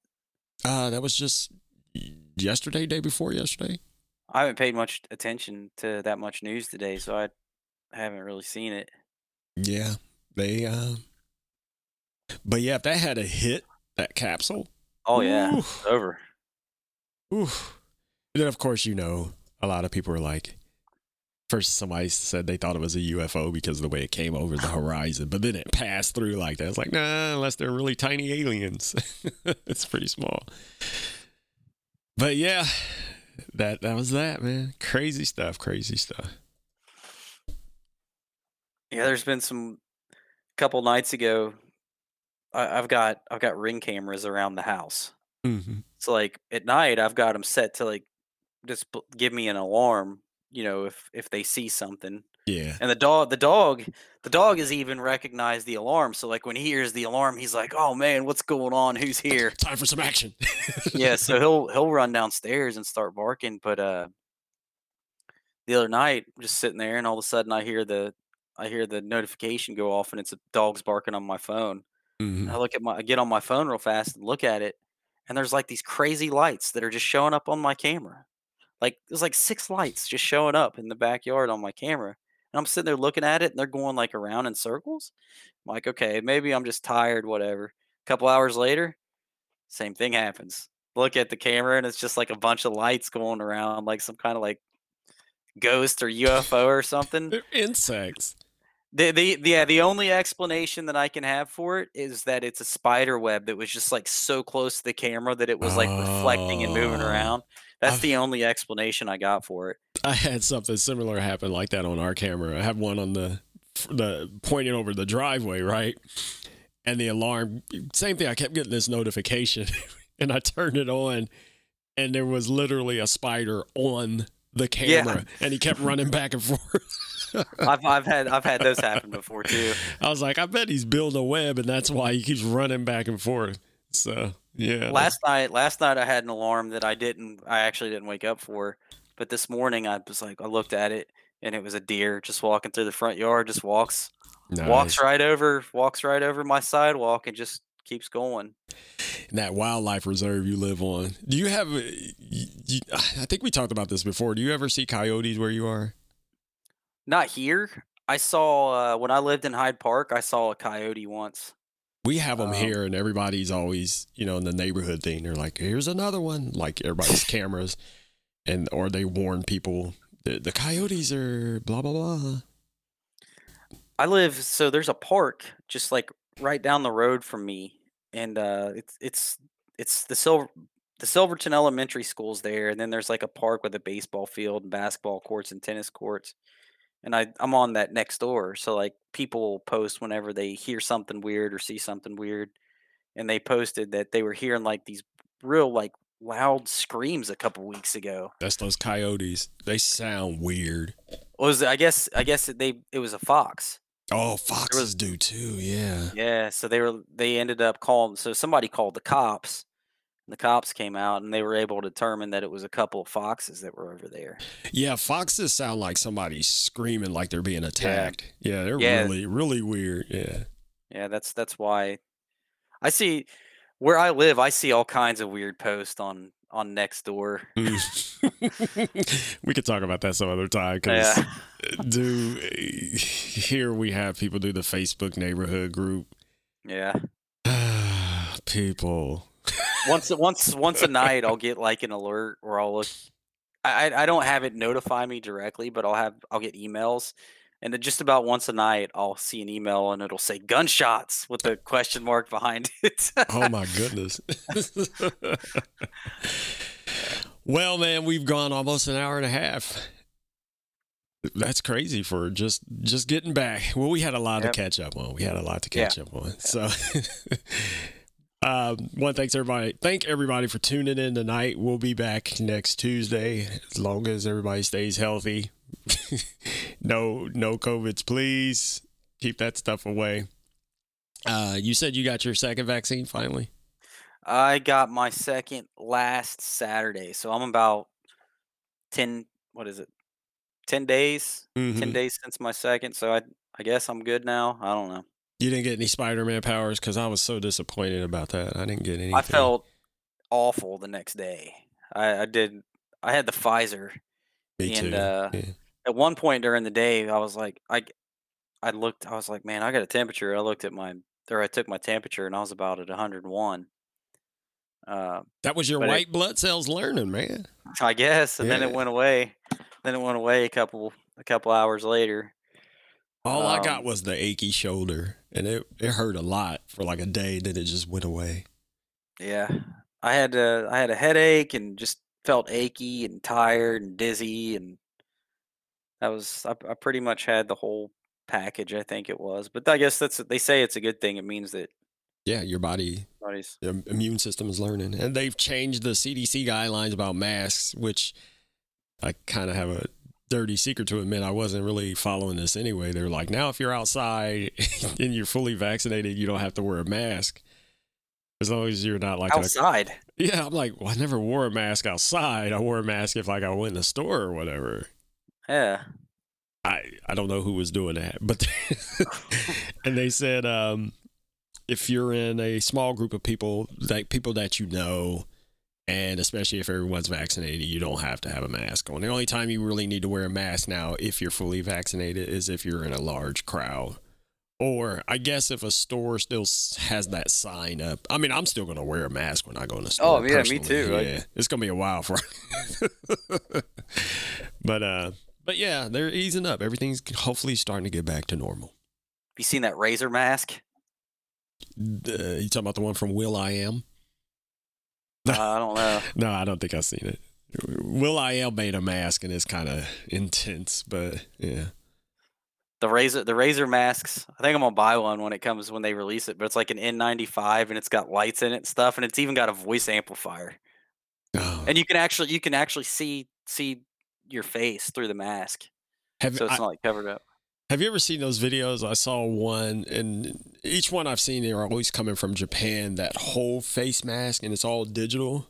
[SPEAKER 2] Uh, that was just yesterday, day before yesterday.
[SPEAKER 3] I haven't paid much attention to that much news today, so I haven't really seen it.
[SPEAKER 2] Yeah, they. Uh, but yeah, if that had a hit, that capsule.
[SPEAKER 3] Oh yeah, it's over.
[SPEAKER 2] Oof. And then of course you know a lot of people were like, first somebody said they thought it was a UFO because of the way it came over the horizon, but then it passed through like that. It's like nah, unless they're really tiny aliens, it's pretty small. But yeah, that that was that man. Crazy stuff. Crazy stuff.
[SPEAKER 3] Yeah, there's been some couple nights ago. I, I've got I've got ring cameras around the house.
[SPEAKER 2] Mm-hmm.
[SPEAKER 3] So like at night, I've got them set to like just give me an alarm. You know, if if they see something.
[SPEAKER 2] Yeah.
[SPEAKER 3] And the dog, the dog, the dog has even recognized the alarm. So like when he hears the alarm, he's like, "Oh man, what's going on? Who's here?"
[SPEAKER 2] Time for some action.
[SPEAKER 3] yeah, so he'll he'll run downstairs and start barking. But uh, the other night, I'm just sitting there, and all of a sudden, I hear the I hear the notification go off, and it's a dog's barking on my phone.
[SPEAKER 2] Mhm.
[SPEAKER 3] I look at my, I get on my phone real fast and look at it, and there's like these crazy lights that are just showing up on my camera. Like there's like six lights just showing up in the backyard on my camera. And I'm sitting there looking at it, and they're going like around in circles. I'm like, okay, maybe I'm just tired, whatever. A couple hours later, same thing happens. Look at the camera, and it's just like a bunch of lights going around, like some kind of like ghost or UFO or something.
[SPEAKER 2] They're insects.
[SPEAKER 3] The, the the- yeah the only explanation that I can have for it is that it's a spider web that was just like so close to the camera that it was like reflecting and moving
[SPEAKER 2] Oh.
[SPEAKER 3] around. That's
[SPEAKER 2] I've-
[SPEAKER 3] the only explanation I got for it.
[SPEAKER 2] I had something similar happen like that on our camera. I have one on the the pointing over the driveway, right? And the alarm, same thing. I kept getting this notification, and I turned it on, and there was literally a spider on the
[SPEAKER 3] Yeah.
[SPEAKER 2] camera, and he kept running back and forth.
[SPEAKER 3] I've I've had I've had those happen before too.
[SPEAKER 2] I was like, I bet he's building a web, and that's why he keeps running back and forth. So yeah,
[SPEAKER 3] Last night last night I had an alarm that I didn't I actually didn't wake up for, but this morning I was like I looked at it and it was a deer just walking through the front yard, just walks walks right over walks right over my sidewalk and just keeps going.
[SPEAKER 2] in that wildlife reserve you live on. Do you have? You, I think we talked about this before. Do you ever see coyotes where you are?
[SPEAKER 3] Not here. I saw uh, when I lived in Hyde Park. I saw a coyote once.
[SPEAKER 2] We have them
[SPEAKER 3] Um,
[SPEAKER 2] here, and everybody's always, you know, in the neighborhood thing. They're like, "Here's another one!" Like everybody's cameras, and or they warn people the the coyotes are blah blah blah.
[SPEAKER 3] I live so there's a park just like right down the road from me, and uh, it's it's it's the silver the Silverton Elementary School's there, and then there's like a park with a baseball field and basketball courts and tennis courts. And I I'm on that Nextdoor, so like people will post whenever they hear something weird or see something weird, and they posted that they were hearing like these real like loud screams a couple weeks ago.
[SPEAKER 2] That's those coyotes. They sound weird.
[SPEAKER 3] Was I guess I guess they it was a fox.
[SPEAKER 2] Oh, foxes do too. Yeah.
[SPEAKER 3] Yeah, so they were they ended up calling so somebody called the cops. And the cops came out and they were able to determine that it was a couple of foxes that were over there.
[SPEAKER 2] Yeah, foxes sound like somebody screaming like they're being attacked. Yeah, they're
[SPEAKER 3] Yeah.
[SPEAKER 2] really, really weird. Yeah.
[SPEAKER 3] Yeah, that's that's why I see where I live, I see all kinds of weird posts on on Nextdoor.
[SPEAKER 2] Mm. we could talk about that some other time because
[SPEAKER 3] Yeah.
[SPEAKER 2] do here we have people do the Facebook neighborhood group.
[SPEAKER 3] Yeah.
[SPEAKER 2] people.
[SPEAKER 3] Once once once a night I'll get like an alert or I'll look I I don't have it notify me directly, but I'll have I'll get emails and then just about once a night I'll see an email and it'll say gunshots with a question mark behind it.
[SPEAKER 2] Oh my goodness. well, man, we've gone almost an hour and a half. That's crazy for just just getting back. Well, we had a lot
[SPEAKER 3] Yep.
[SPEAKER 2] to catch up on. We had a lot to
[SPEAKER 3] Yeah.
[SPEAKER 2] catch up on. So, um, one thanks everybody. Thank everybody for tuning in tonight. We'll be back next Tuesday as long as everybody stays healthy. no, no covids, please. Keep that stuff away. Uh, you said you got your second vaccine finally.
[SPEAKER 3] I got my second last Saturday, so I'm about 10 what is it? 10 days? 10
[SPEAKER 2] Mhm.
[SPEAKER 3] days since my second, so I I guess I'm good now. I don't know.
[SPEAKER 2] You didn't get any Spider-Man powers because I was so disappointed about that. I didn't get anything.
[SPEAKER 3] I felt awful the next day. I, I did. I had the Pfizer.
[SPEAKER 2] Me
[SPEAKER 3] and,
[SPEAKER 2] too.
[SPEAKER 3] uh,
[SPEAKER 2] yeah.
[SPEAKER 3] At one point during the day, I was like, I, I looked. I was like, man, I got a temperature. I looked at my, or I took my temperature, and I was about at 101. Uh,
[SPEAKER 2] That was your
[SPEAKER 3] but it-
[SPEAKER 2] white blood cells learning, man.
[SPEAKER 3] I guess, and then it went away. Then it went away a couple a couple hours later.
[SPEAKER 2] All I got
[SPEAKER 3] Um,
[SPEAKER 2] was the achy shoulder, and it, it hurt a lot for like a day. Then it just went away.
[SPEAKER 3] Yeah, I had a I had a headache and just felt achy and tired and dizzy, and that was I, I pretty much had the whole package. I think it was, but I guess that's they say it's a good thing. It means that
[SPEAKER 2] Yeah, your body,
[SPEAKER 3] body's
[SPEAKER 2] your immune system is learning, and they've changed the CDC guidelines about masks, which I kind of have a dirty secret to admit I wasn't really following this anyway. They're like, now if you're outside and you're fully vaccinated, you don't have to wear a mask. As long as you're not like in a
[SPEAKER 3] outside.
[SPEAKER 2] Yeah, I'm like, well, I never wore a mask outside. I wore a mask if like I went in the store or whatever.
[SPEAKER 3] Yeah,
[SPEAKER 2] I I don't know who was doing that, but and they said um, if you're in a small group of people, like people that you know, and especially if everyone's vaccinated, you don't have to have a mask on. The only time you really need to wear a mask now, if you're fully vaccinated, is if you're in a large crowd. Or I guess if a store still has that sign up. I mean, I'm still going to wear a mask when I go in the store.
[SPEAKER 3] Oh, yeah, me
[SPEAKER 2] personally.
[SPEAKER 3] too, like-
[SPEAKER 2] Yeah, it's going to be a while for. but uh, but yeah, they're easing up. Everything's hopefully starting to get back to normal.
[SPEAKER 3] Have you seen that Razer mask?
[SPEAKER 2] Uh, you talking about the one from will.i.am?
[SPEAKER 3] Uh, I don't know.
[SPEAKER 2] No, I don't think I've seen it. Will I made a mask and it's kind of intense, but yeah.
[SPEAKER 3] The Razer the Razer masks. I think I'm gonna buy one when it comes when they release it. But it's like an N95 and it's got lights in it and stuff, and it's even got a voice amplifier.
[SPEAKER 2] Oh.
[SPEAKER 3] And you can actually you can actually see see your face through the mask,
[SPEAKER 2] have,
[SPEAKER 3] so it's
[SPEAKER 2] I-
[SPEAKER 3] not like covered up.
[SPEAKER 2] Have you ever seen those videos? I saw one, and each one I've seen, they are always coming from Japan. That whole face mask, and it's all digital,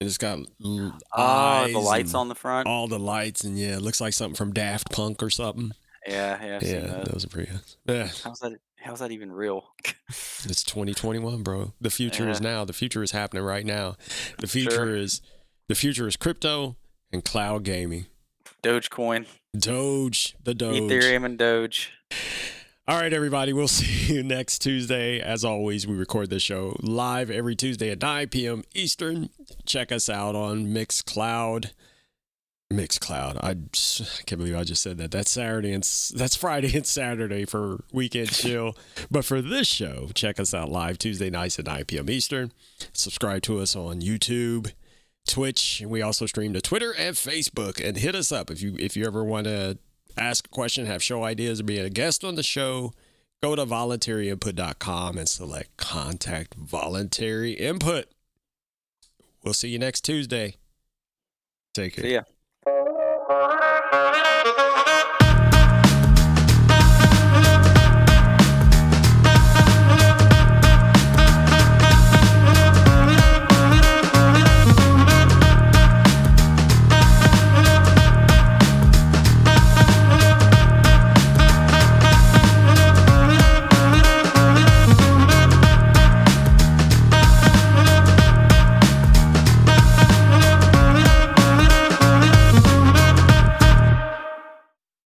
[SPEAKER 2] and it's got l-
[SPEAKER 3] Ah,
[SPEAKER 2] eyes
[SPEAKER 3] the lights on the front.
[SPEAKER 2] all the lights, and yeah, it looks like something from Daft Punk or something.
[SPEAKER 3] Yeah, yeah. I've
[SPEAKER 2] yeah,
[SPEAKER 3] those.
[SPEAKER 2] those are pretty. Yeah,
[SPEAKER 3] How's that? How's that even real?
[SPEAKER 2] It's 2021, bro. The future is now. The future is happening right now. The future
[SPEAKER 3] Sure.
[SPEAKER 2] is the future is crypto and cloud gaming.
[SPEAKER 3] Dogecoin,
[SPEAKER 2] Doge, the Doge.
[SPEAKER 3] Ethereum, and Doge.
[SPEAKER 2] All right, everybody. We'll see you next Tuesday. As always, we record this show live every Tuesday at 9 p.m. Eastern. Check us out on Mixcloud. Mixcloud. I, just, I can't believe I just said that. That's Saturday and that's Friday and Saturday for weekend chill. but for this show, check us out live Tuesday nights at 9 p.m. Eastern. Subscribe to us on YouTube, Twitch, we also stream to Twitter and Facebook. And hit us up if you if you ever want to ask a question, have show ideas, or be a guest on the show. Go to voluntaryinput.com and select contact voluntary input. We'll see you next Tuesday. Take care.
[SPEAKER 3] See ya.